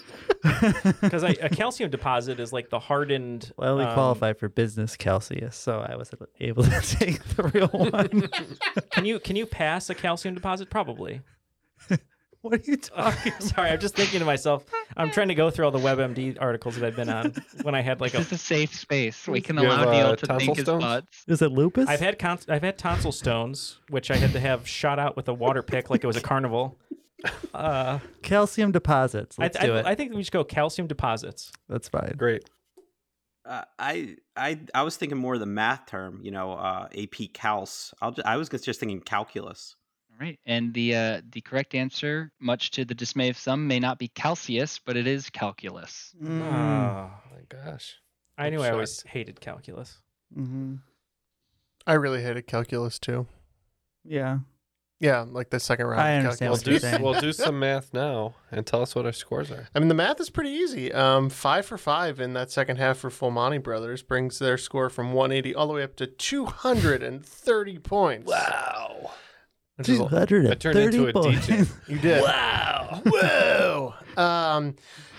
Speaker 7: Because a calcium deposit is like the hardened.
Speaker 8: Well, I only
Speaker 7: um,
Speaker 8: qualify for business calcius, so I was able to take the real one.
Speaker 7: Can you can you pass a calcium deposit? Probably.
Speaker 8: what are you talking?
Speaker 7: Sorry, I'm just thinking to myself. I'm trying to go through all the WebMD articles that I've been on when I had like a
Speaker 12: This is a safe space. We can
Speaker 9: You have,
Speaker 12: allow Neil
Speaker 9: uh,
Speaker 12: to
Speaker 9: tonsil
Speaker 12: think his
Speaker 9: stones?
Speaker 12: thoughts.
Speaker 8: Is it lupus?
Speaker 7: I've had con- I've had tonsil stones, which I had to have shot out with a water pick like it was a carnival. Uh,
Speaker 8: calcium deposits.
Speaker 7: I,
Speaker 8: Let's
Speaker 7: I,
Speaker 8: do it.
Speaker 7: I think we should go calcium deposits.
Speaker 8: That's fine.
Speaker 9: Great.
Speaker 11: Uh, I I I was thinking more of the math term, you know, uh, AP Calc. I'll ju- I was just thinking calculus.
Speaker 12: All right, and the uh, the correct answer, much to the dismay of some, may not be calcius, but it is calculus.
Speaker 8: Mm.
Speaker 7: Oh,
Speaker 9: my gosh.
Speaker 7: I knew I
Speaker 9: shocked.
Speaker 7: always hated calculus.
Speaker 8: hmm
Speaker 10: I really hated calculus too.
Speaker 8: Yeah.
Speaker 10: Yeah, like the second round.
Speaker 8: I understand what
Speaker 9: We'll
Speaker 8: you're
Speaker 9: do,
Speaker 8: saying.
Speaker 9: we'll do some math now and tell us what our scores are.
Speaker 10: I mean, the math is pretty easy. Um, five for five in that second half for Full Monty Brothers brings their score from 180 all the way up to 230 points.
Speaker 9: Wow.
Speaker 10: Which is a-
Speaker 9: I turned
Speaker 8: 230
Speaker 9: into a
Speaker 8: points.
Speaker 9: DJ.
Speaker 10: You did.
Speaker 9: Wow.
Speaker 10: Whoa. um,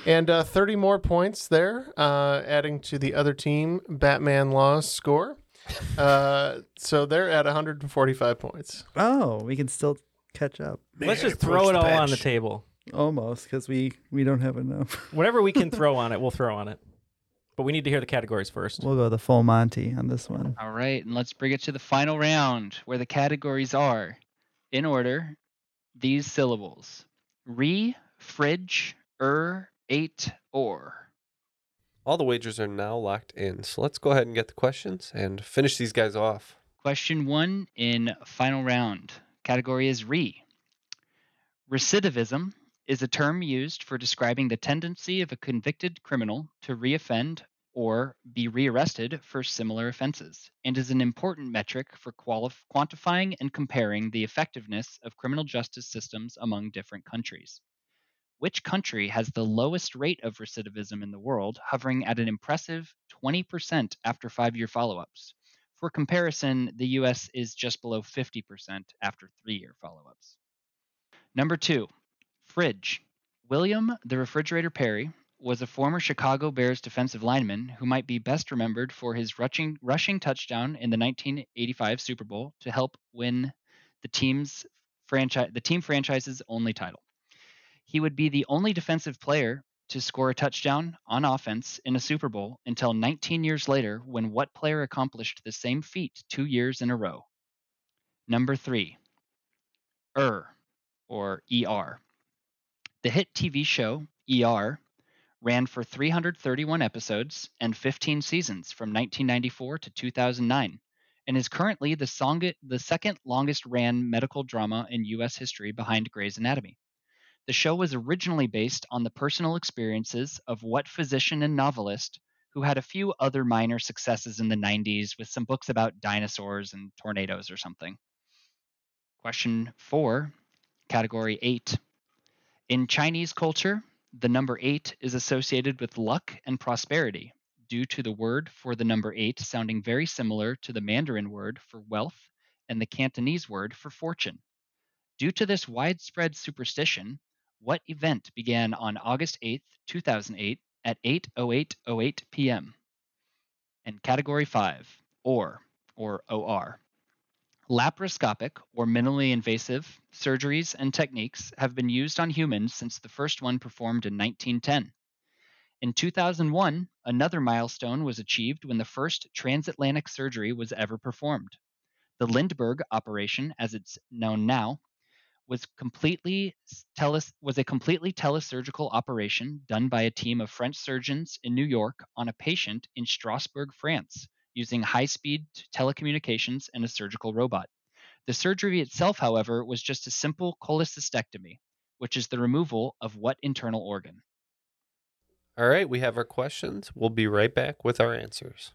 Speaker 10: and uh, 30 more points there, uh, adding to the other team, Batman Law's score. Uh, so they're at 145 points.
Speaker 8: Oh, we can still catch up.
Speaker 7: Let's just throw it all on the table.
Speaker 8: Almost, because we we don't have enough.
Speaker 7: Whatever we can throw on it, we'll throw on it. But we need to hear the categories first.
Speaker 8: We'll go the full Monty on this one.
Speaker 12: All right, and let's bring it to the final round where the categories are, in order, these syllables: re, fridge, er, eight, or.
Speaker 9: All the wagers are now locked in. So let's go ahead and get the questions and finish these guys off.
Speaker 12: Question one in final round. Category is re. Recidivism is a term used for describing the tendency of a convicted criminal to reoffend or be rearrested for similar offenses, and is an important metric for quali- quantifying and comparing the effectiveness of criminal justice systems among different countries. Which country has the lowest rate of recidivism in the world, hovering at an impressive 20% after five year follow ups? For comparison, the US is just below 50% after three year follow ups. Number two, fridge. William the Refrigerator Perry was a former Chicago Bears defensive lineman who might be best remembered for his rushing, rushing touchdown in the 1985 Super Bowl to help win the team's franchise the team franchise's only title. He would be the only defensive player to score a touchdown on offense in a Super Bowl until 19 years later when what player accomplished the same feat 2 years in a row? Number 3. ER or ER. The hit TV show ER ran for 331 episodes and 15 seasons from 1994 to 2009 and is currently the, song- the second longest ran medical drama in US history behind Grey's Anatomy. The show was originally based on the personal experiences of what physician and novelist who had a few other minor successes in the 90s with some books about dinosaurs and tornadoes or something. Question four, category eight. In Chinese culture, the number eight is associated with luck and prosperity due to the word for the number eight sounding very similar to the Mandarin word for wealth and the Cantonese word for fortune. Due to this widespread superstition, what event began on August 8, 2008 at 8:08:08 p.m.? And category 5, OR or OR. Laparoscopic or minimally invasive surgeries and techniques have been used on humans since the first one performed in 1910. In 2001, another milestone was achieved when the first transatlantic surgery was ever performed. The Lindbergh operation, as it's known now, was completely was a completely telesurgical operation done by a team of French surgeons in New York on a patient in Strasbourg, France, using high-speed telecommunications and a surgical robot. The surgery itself, however, was just a simple cholecystectomy, which is the removal of what internal organ?
Speaker 9: All right, we have our questions. We'll be right back with our answers.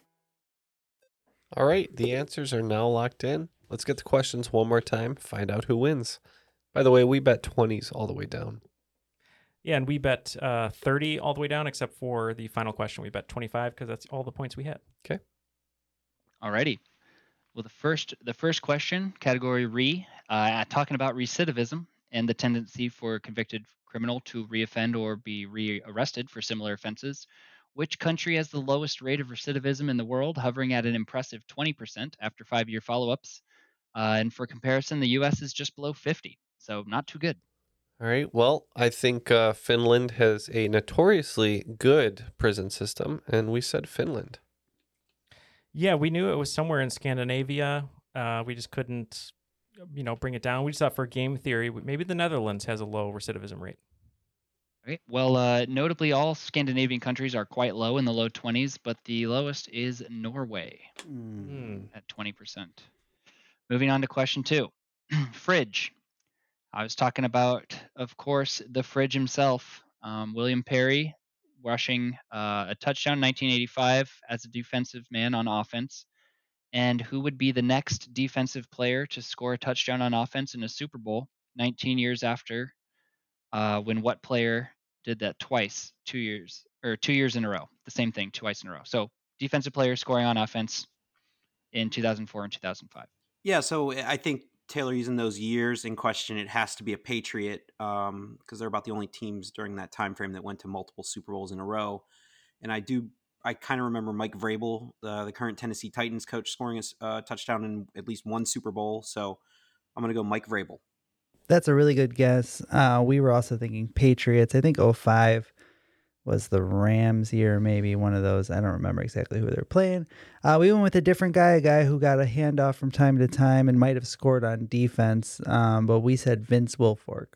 Speaker 9: All right, the answers are now locked in. Let's get the questions one more time, find out who wins. By the way, we bet 20s all the way down.
Speaker 7: Yeah, and we bet uh, 30 all the way down, except for the final question. We bet 25 because that's all the points we had.
Speaker 9: Okay.
Speaker 12: Alrighty. Well, the first the first question, category re, uh, talking about recidivism and the tendency for a convicted criminal to reoffend or be rearrested for similar offenses. Which country has the lowest rate of recidivism in the world, hovering at an impressive 20% after five-year follow-ups? Uh, and for comparison, the U.S. is just below 50, so not too good.
Speaker 9: All right. Well, I think uh, Finland has a notoriously good prison system, and we said Finland.
Speaker 7: Yeah, we knew it was somewhere in Scandinavia. Uh, we just couldn't, you know, bring it down. We just thought for game theory, maybe the Netherlands has a low recidivism rate.
Speaker 12: Right. Well, uh, notably, all Scandinavian countries are quite low in the low 20s, but the lowest is Norway
Speaker 7: Mm.
Speaker 12: at 20%. Moving on to question two Fridge. I was talking about, of course, the Fridge himself, um, William Perry, rushing uh, a touchdown 1985 as a defensive man on offense? And who would be the next defensive player to score a touchdown on offense in a Super Bowl 19 years after uh, when what player did that twice, two years or two years in a row, the same thing twice in a row. So defensive player scoring on offense in 2004 and 2005.
Speaker 11: Yeah, so I think Taylor using those years in question, it has to be a Patriot because um, they're about the only teams during that time frame that went to multiple Super Bowls in a row. And I do, I kind of remember Mike Vrabel, uh, the current Tennessee Titans coach, scoring a uh, touchdown in at least one Super Bowl. So I'm going to go Mike Vrabel.
Speaker 8: That's a really good guess. Uh, we were also thinking Patriots. I think 05 was the Rams year, maybe one of those. I don't remember exactly who they're playing. Uh, we went with a different guy, a guy who got a handoff from time to time and might have scored on defense. Um, but we said Vince Wilfork.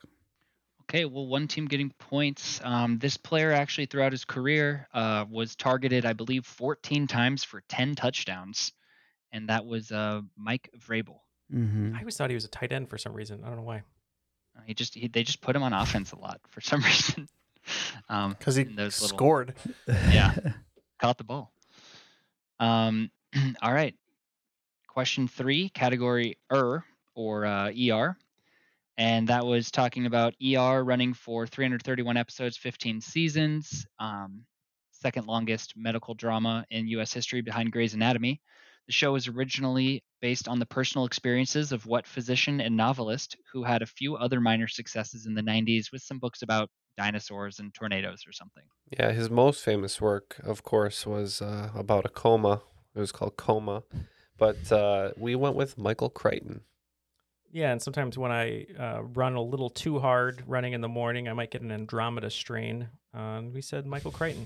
Speaker 12: Okay, well, one team getting points. Um, this player actually, throughout his career, uh, was targeted, I believe, 14 times for 10 touchdowns, and that was uh, Mike Vrabel.
Speaker 8: Mm-hmm.
Speaker 7: I always thought he was a tight end for some reason. I don't know why.
Speaker 12: He just he, they just put him on offense a lot for some reason. Um,
Speaker 10: because he
Speaker 12: those little,
Speaker 10: scored.
Speaker 12: Yeah, caught the ball. Um, all right. Question three, category ER or uh, ER, and that was talking about ER running for 331 episodes, 15 seasons. Um, second longest medical drama in U.S. history behind Grey's Anatomy. The show was originally based on the personal experiences of what physician and novelist who had a few other minor successes in the 90s with some books about dinosaurs and tornadoes or something.
Speaker 9: Yeah, his most famous work, of course, was uh, about a coma. It was called Coma. But uh, we went with Michael Crichton.
Speaker 7: Yeah, and sometimes when I uh, run a little too hard running in the morning, I might get an Andromeda strain. Uh, and we said Michael Crichton.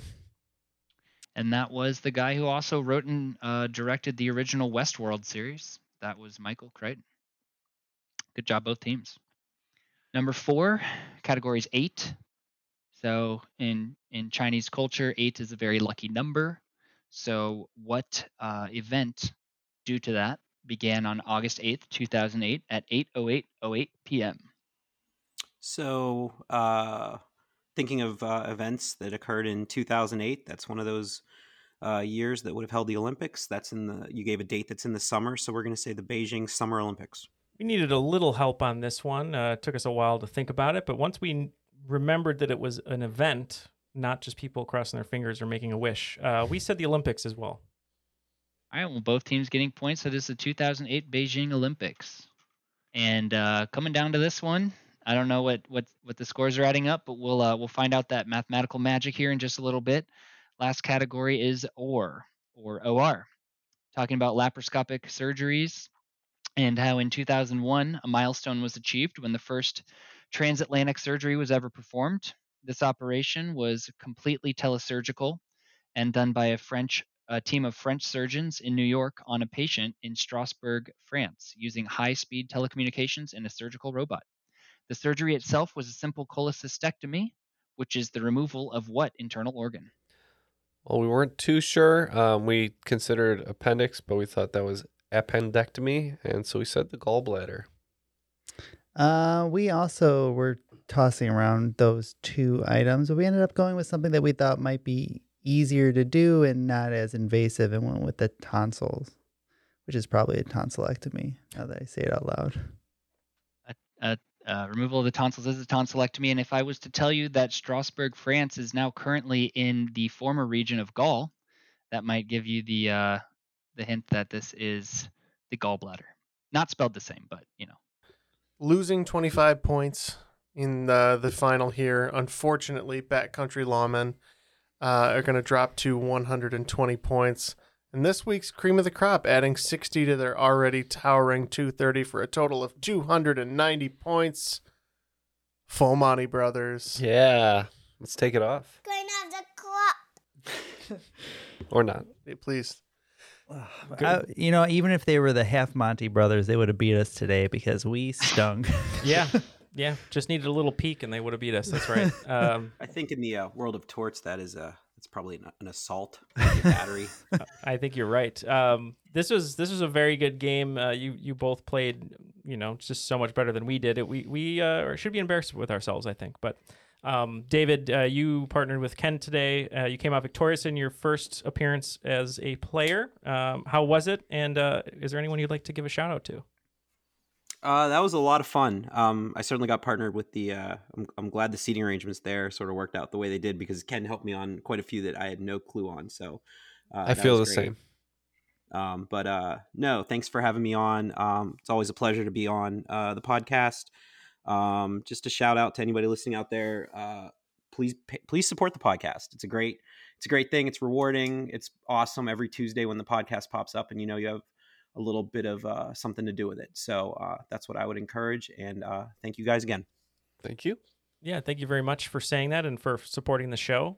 Speaker 12: And that was the guy who also wrote and uh, directed the original Westworld series. That was Michael Crichton. Good job, both teams. Number four, categories eight. So in in Chinese culture, eight is a very lucky number. So what uh, event due to that began on August 8th, 2008 at 8:08:08 p.m.
Speaker 11: So, uh, thinking of uh, events that occurred in 2008, that's one of those uh, years that would have held the Olympics. That's in the you gave a date that's in the summer, so we're going to say the Beijing Summer Olympics.
Speaker 7: We needed a little help on this one. Uh, it took us a while to think about it, but once we remembered that it was an event, not just people crossing their fingers or making a wish, uh, we said the Olympics as well.
Speaker 12: All right, well, both teams getting points. That is the 2008 Beijing Olympics. And uh, coming down to this one, I don't know what, what, what the scores are adding up, but we'll uh, we'll find out that mathematical magic here in just a little bit. Last category is OR or OR, talking about laparoscopic surgeries and how in 2001 a milestone was achieved when the first transatlantic surgery was ever performed. This operation was completely telesurgical and done by a French a team of French surgeons in New York on a patient in Strasbourg, France, using high-speed telecommunications and a surgical robot. The surgery itself was a simple cholecystectomy, which is the removal of what internal organ?
Speaker 9: Well, we weren't too sure. Um, we considered appendix, but we thought that was appendectomy, and so we said the gallbladder.
Speaker 8: Uh, we also were tossing around those two items, but we ended up going with something that we thought might be easier to do and not as invasive, and went with the tonsils, which is probably a tonsillectomy. Now that I say it out loud.
Speaker 12: Uh, uh, removal of the tonsils is a tonsillectomy. And if I was to tell you that Strasbourg, France, is now currently in the former region of Gaul, that might give you the uh, the hint that this is the gallbladder. Not spelled the same, but you know.
Speaker 10: Losing 25 points in the, the final here. Unfortunately, backcountry lawmen uh, are going to drop to 120 points. And this week's cream of the crop, adding 60 to their already towering 230 for a total of 290 points. Full Monty Brothers.
Speaker 9: Yeah, let's take it off.
Speaker 13: Cream of the crop.
Speaker 9: Or not.
Speaker 10: Hey, please.
Speaker 8: I, you know, even if they were the half Monty brothers, they would have beat us today because we stung.
Speaker 7: Yeah, yeah. Just needed a little peek, and they would have beat us. That's right. Um,
Speaker 11: I think in the uh, world of torts, that is a that's probably an, an assault, like a battery.
Speaker 7: I think you're right. Um, this was this was a very good game. Uh, you you both played, you know, just so much better than we did. It we we uh, should be embarrassed with ourselves, I think. But Um, David, uh, you partnered with Ken today. Uh, you came out victorious in your first appearance as a player. Um, how was it? And uh, is there anyone you'd like to give a shout out to?
Speaker 11: Uh, that was a lot of fun. Um, I certainly got partnered with the. Uh, I'm, I'm glad the seating arrangements there sort of worked out the way they did because Ken helped me on quite a few that I had no clue on. So uh,
Speaker 9: I feel the
Speaker 11: great.
Speaker 9: same.
Speaker 11: Um, but uh, no, thanks for having me on. Um, it's always a pleasure to be on uh, the podcast. Um, just a shout out to anybody listening out there. Uh, please, please support the podcast. It's a great, it's a great thing. It's rewarding. It's awesome every Tuesday when the podcast pops up, and you know you have a little bit of uh, something to do with it. So uh, that's what I would encourage. And uh, thank you guys again.
Speaker 9: Thank you.
Speaker 7: Yeah, thank you very much for saying that and for supporting the show.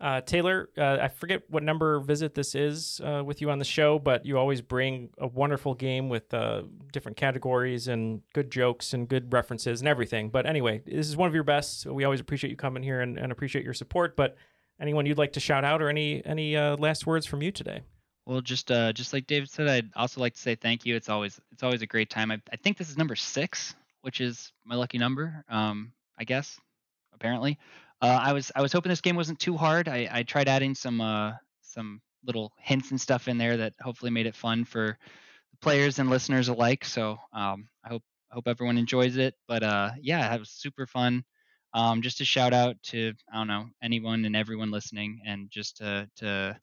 Speaker 7: Uh, Taylor, uh, I forget what number visit this is uh, with you on the show, but you always bring a wonderful game with uh, different categories and good jokes and good references and everything. But anyway, this is one of your best. We always appreciate you coming here and, and appreciate your support. But anyone you'd like to shout out or any any uh, last words from you today?
Speaker 12: Well, just uh, just like David said, I'd also like to say thank you. It's always it's always a great time. I, I think this is number six, which is my lucky number. Um, I guess apparently. Uh, I was I was hoping this game wasn't too hard. I, I tried adding some uh, some little hints and stuff in there that hopefully made it fun for players and listeners alike. So um, I hope hope everyone enjoys it. But uh, yeah, it was super fun. Um, just a shout out to I don't know anyone and everyone listening, and just to to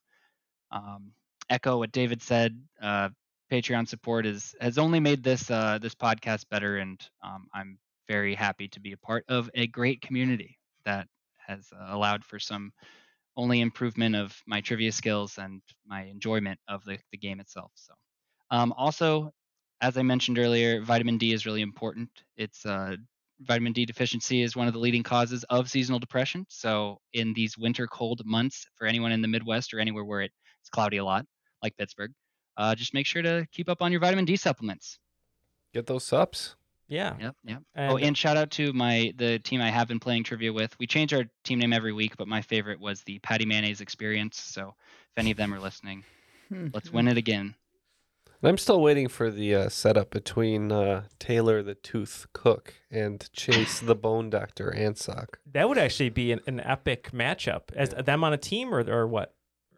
Speaker 12: um, echo what David said. Uh, Patreon support is has only made this uh, this podcast better, and um, I'm very happy to be a part of a great community that has uh, allowed for some only improvement of my trivia skills and my enjoyment of the, the game itself. So, um, also, as I mentioned earlier, vitamin D is really important. It's uh, vitamin D deficiency is one of the leading causes of seasonal depression. So, in these winter cold months, for anyone in the Midwest or anywhere where it, it's cloudy a lot, like Pittsburgh, uh, just make sure to keep up on your vitamin D supplements.
Speaker 9: Get those subs.
Speaker 7: Yeah.
Speaker 12: Yep. Yep.
Speaker 7: And-
Speaker 12: oh, and shout out to my the team I have been playing trivia with. We change our team name every week, but my favorite was the Patty Mayonnaise Experience. So if any of them are listening, let's win it again.
Speaker 9: I'm still waiting for the uh, setup between uh, Taylor the Tooth Cook and Chase the Bone Doctor Ansock.
Speaker 7: That would actually be an, an epic matchup. As them on a team or or what?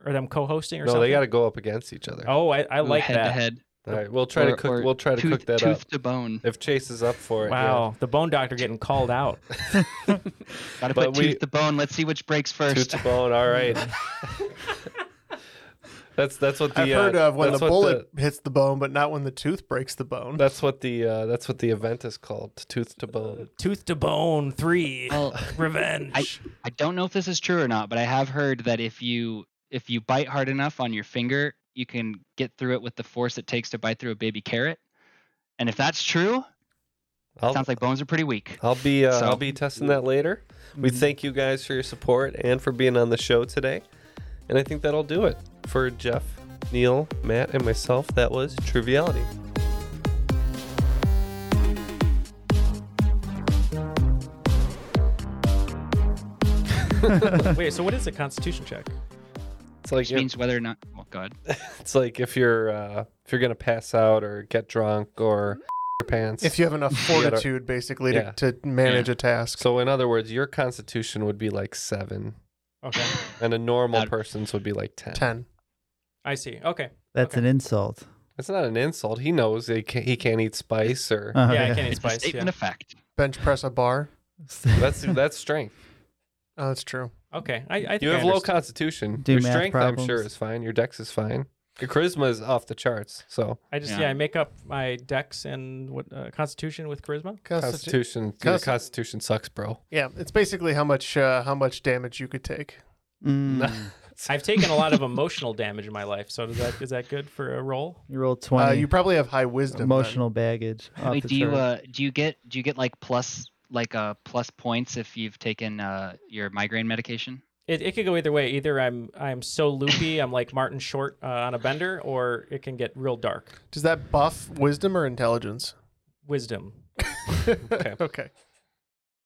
Speaker 7: Or them co-hosting or
Speaker 9: No,
Speaker 7: something?
Speaker 9: they got to go up against each other.
Speaker 7: Oh, I, I
Speaker 12: Ooh,
Speaker 7: like
Speaker 12: head
Speaker 7: that.
Speaker 12: to head.
Speaker 9: All right, we'll try to cook. We'll try to
Speaker 12: tooth-
Speaker 9: cook that up.
Speaker 12: tooth
Speaker 9: up.
Speaker 12: to bone.
Speaker 9: If Chase is up for it. yeah.
Speaker 7: Wow, the bone doctor getting called out.
Speaker 12: Got to put
Speaker 9: we-
Speaker 12: tooth to bone. Let's see which breaks first.
Speaker 9: Tooth to bone. All right. that's that's what the
Speaker 10: I've heard
Speaker 9: uh,
Speaker 10: of when the
Speaker 9: that's what
Speaker 10: bullet hits the bone, but not when the tooth breaks the bone.
Speaker 9: That's what the uh, that's what the event is called. Tooth to bone.
Speaker 7: Tooth to bone three.
Speaker 12: Well,
Speaker 7: Revenge.
Speaker 12: I, I don't know if this is true or not, but I have heard that if you if you bite hard enough on your finger, you can get through it with the force it takes to bite through a baby carrot. And if that's true,
Speaker 9: I'll,
Speaker 12: sounds like bones are pretty weak.
Speaker 9: I'll be uh,
Speaker 12: So-
Speaker 9: I'll be testing that later. We thank you guys for your support and for being on the show today. And I think that'll do it for Jeff, Neil, Matt, and myself. That was Triviality.
Speaker 7: Wait, so what is a constitution check?
Speaker 9: It's like
Speaker 12: Which means whether or not. Oh God.
Speaker 9: it's like if you're uh, if you're gonna pass out or get drunk or your pants.
Speaker 10: If you have enough
Speaker 9: you gotta-
Speaker 10: fortitude, basically,
Speaker 9: Yeah.
Speaker 10: to, to manage a task.
Speaker 9: So in other words, your constitution would be like seven,
Speaker 7: Okay,
Speaker 9: and a normal person's would be like ten.
Speaker 10: Ten.
Speaker 7: I see. Okay.
Speaker 8: That's an insult.
Speaker 9: That's not an insult. He knows he can't, he can't eat spice or
Speaker 8: Uh-huh,
Speaker 7: yeah, I can't eat
Speaker 12: It's a
Speaker 7: spice.
Speaker 12: statement
Speaker 7: Yeah.
Speaker 12: of fact.
Speaker 10: Bench press a bar.
Speaker 9: that's that's strength.
Speaker 10: Oh, that's true.
Speaker 7: Okay, I, I think
Speaker 9: You
Speaker 7: I
Speaker 9: have low constitution.
Speaker 8: Do
Speaker 9: your
Speaker 8: math
Speaker 9: strength, I'm sure, is fine. Your dex is fine. Your charisma is off the charts. So
Speaker 7: I just yeah.
Speaker 12: Yeah.
Speaker 7: I make up my dex and what uh, constitution with charisma.
Speaker 10: Constitu-
Speaker 9: constitution, your
Speaker 10: Consti-
Speaker 9: constitution sucks, bro.
Speaker 10: Yeah, it's basically how much uh, how much damage you could take.
Speaker 8: Mm.
Speaker 7: I've taken a lot of emotional damage in my life, so does that is that good for a roll?
Speaker 8: You rolled
Speaker 10: Uh,
Speaker 8: twenty.
Speaker 10: you probably have high wisdom. then.
Speaker 8: emotional baggage. off
Speaker 12: Wait,
Speaker 8: the
Speaker 12: do you
Speaker 8: chart.
Speaker 12: uh do you get do you get like plus like uh plus points if you've taken uh your migraine medication?
Speaker 7: It, it could go either way. Either I'm I'm so loopy, I'm like Martin Short uh, on a bender, or it can get real dark.
Speaker 10: Does that buff wisdom or intelligence?
Speaker 7: Wisdom.
Speaker 9: Okay.
Speaker 10: Okay.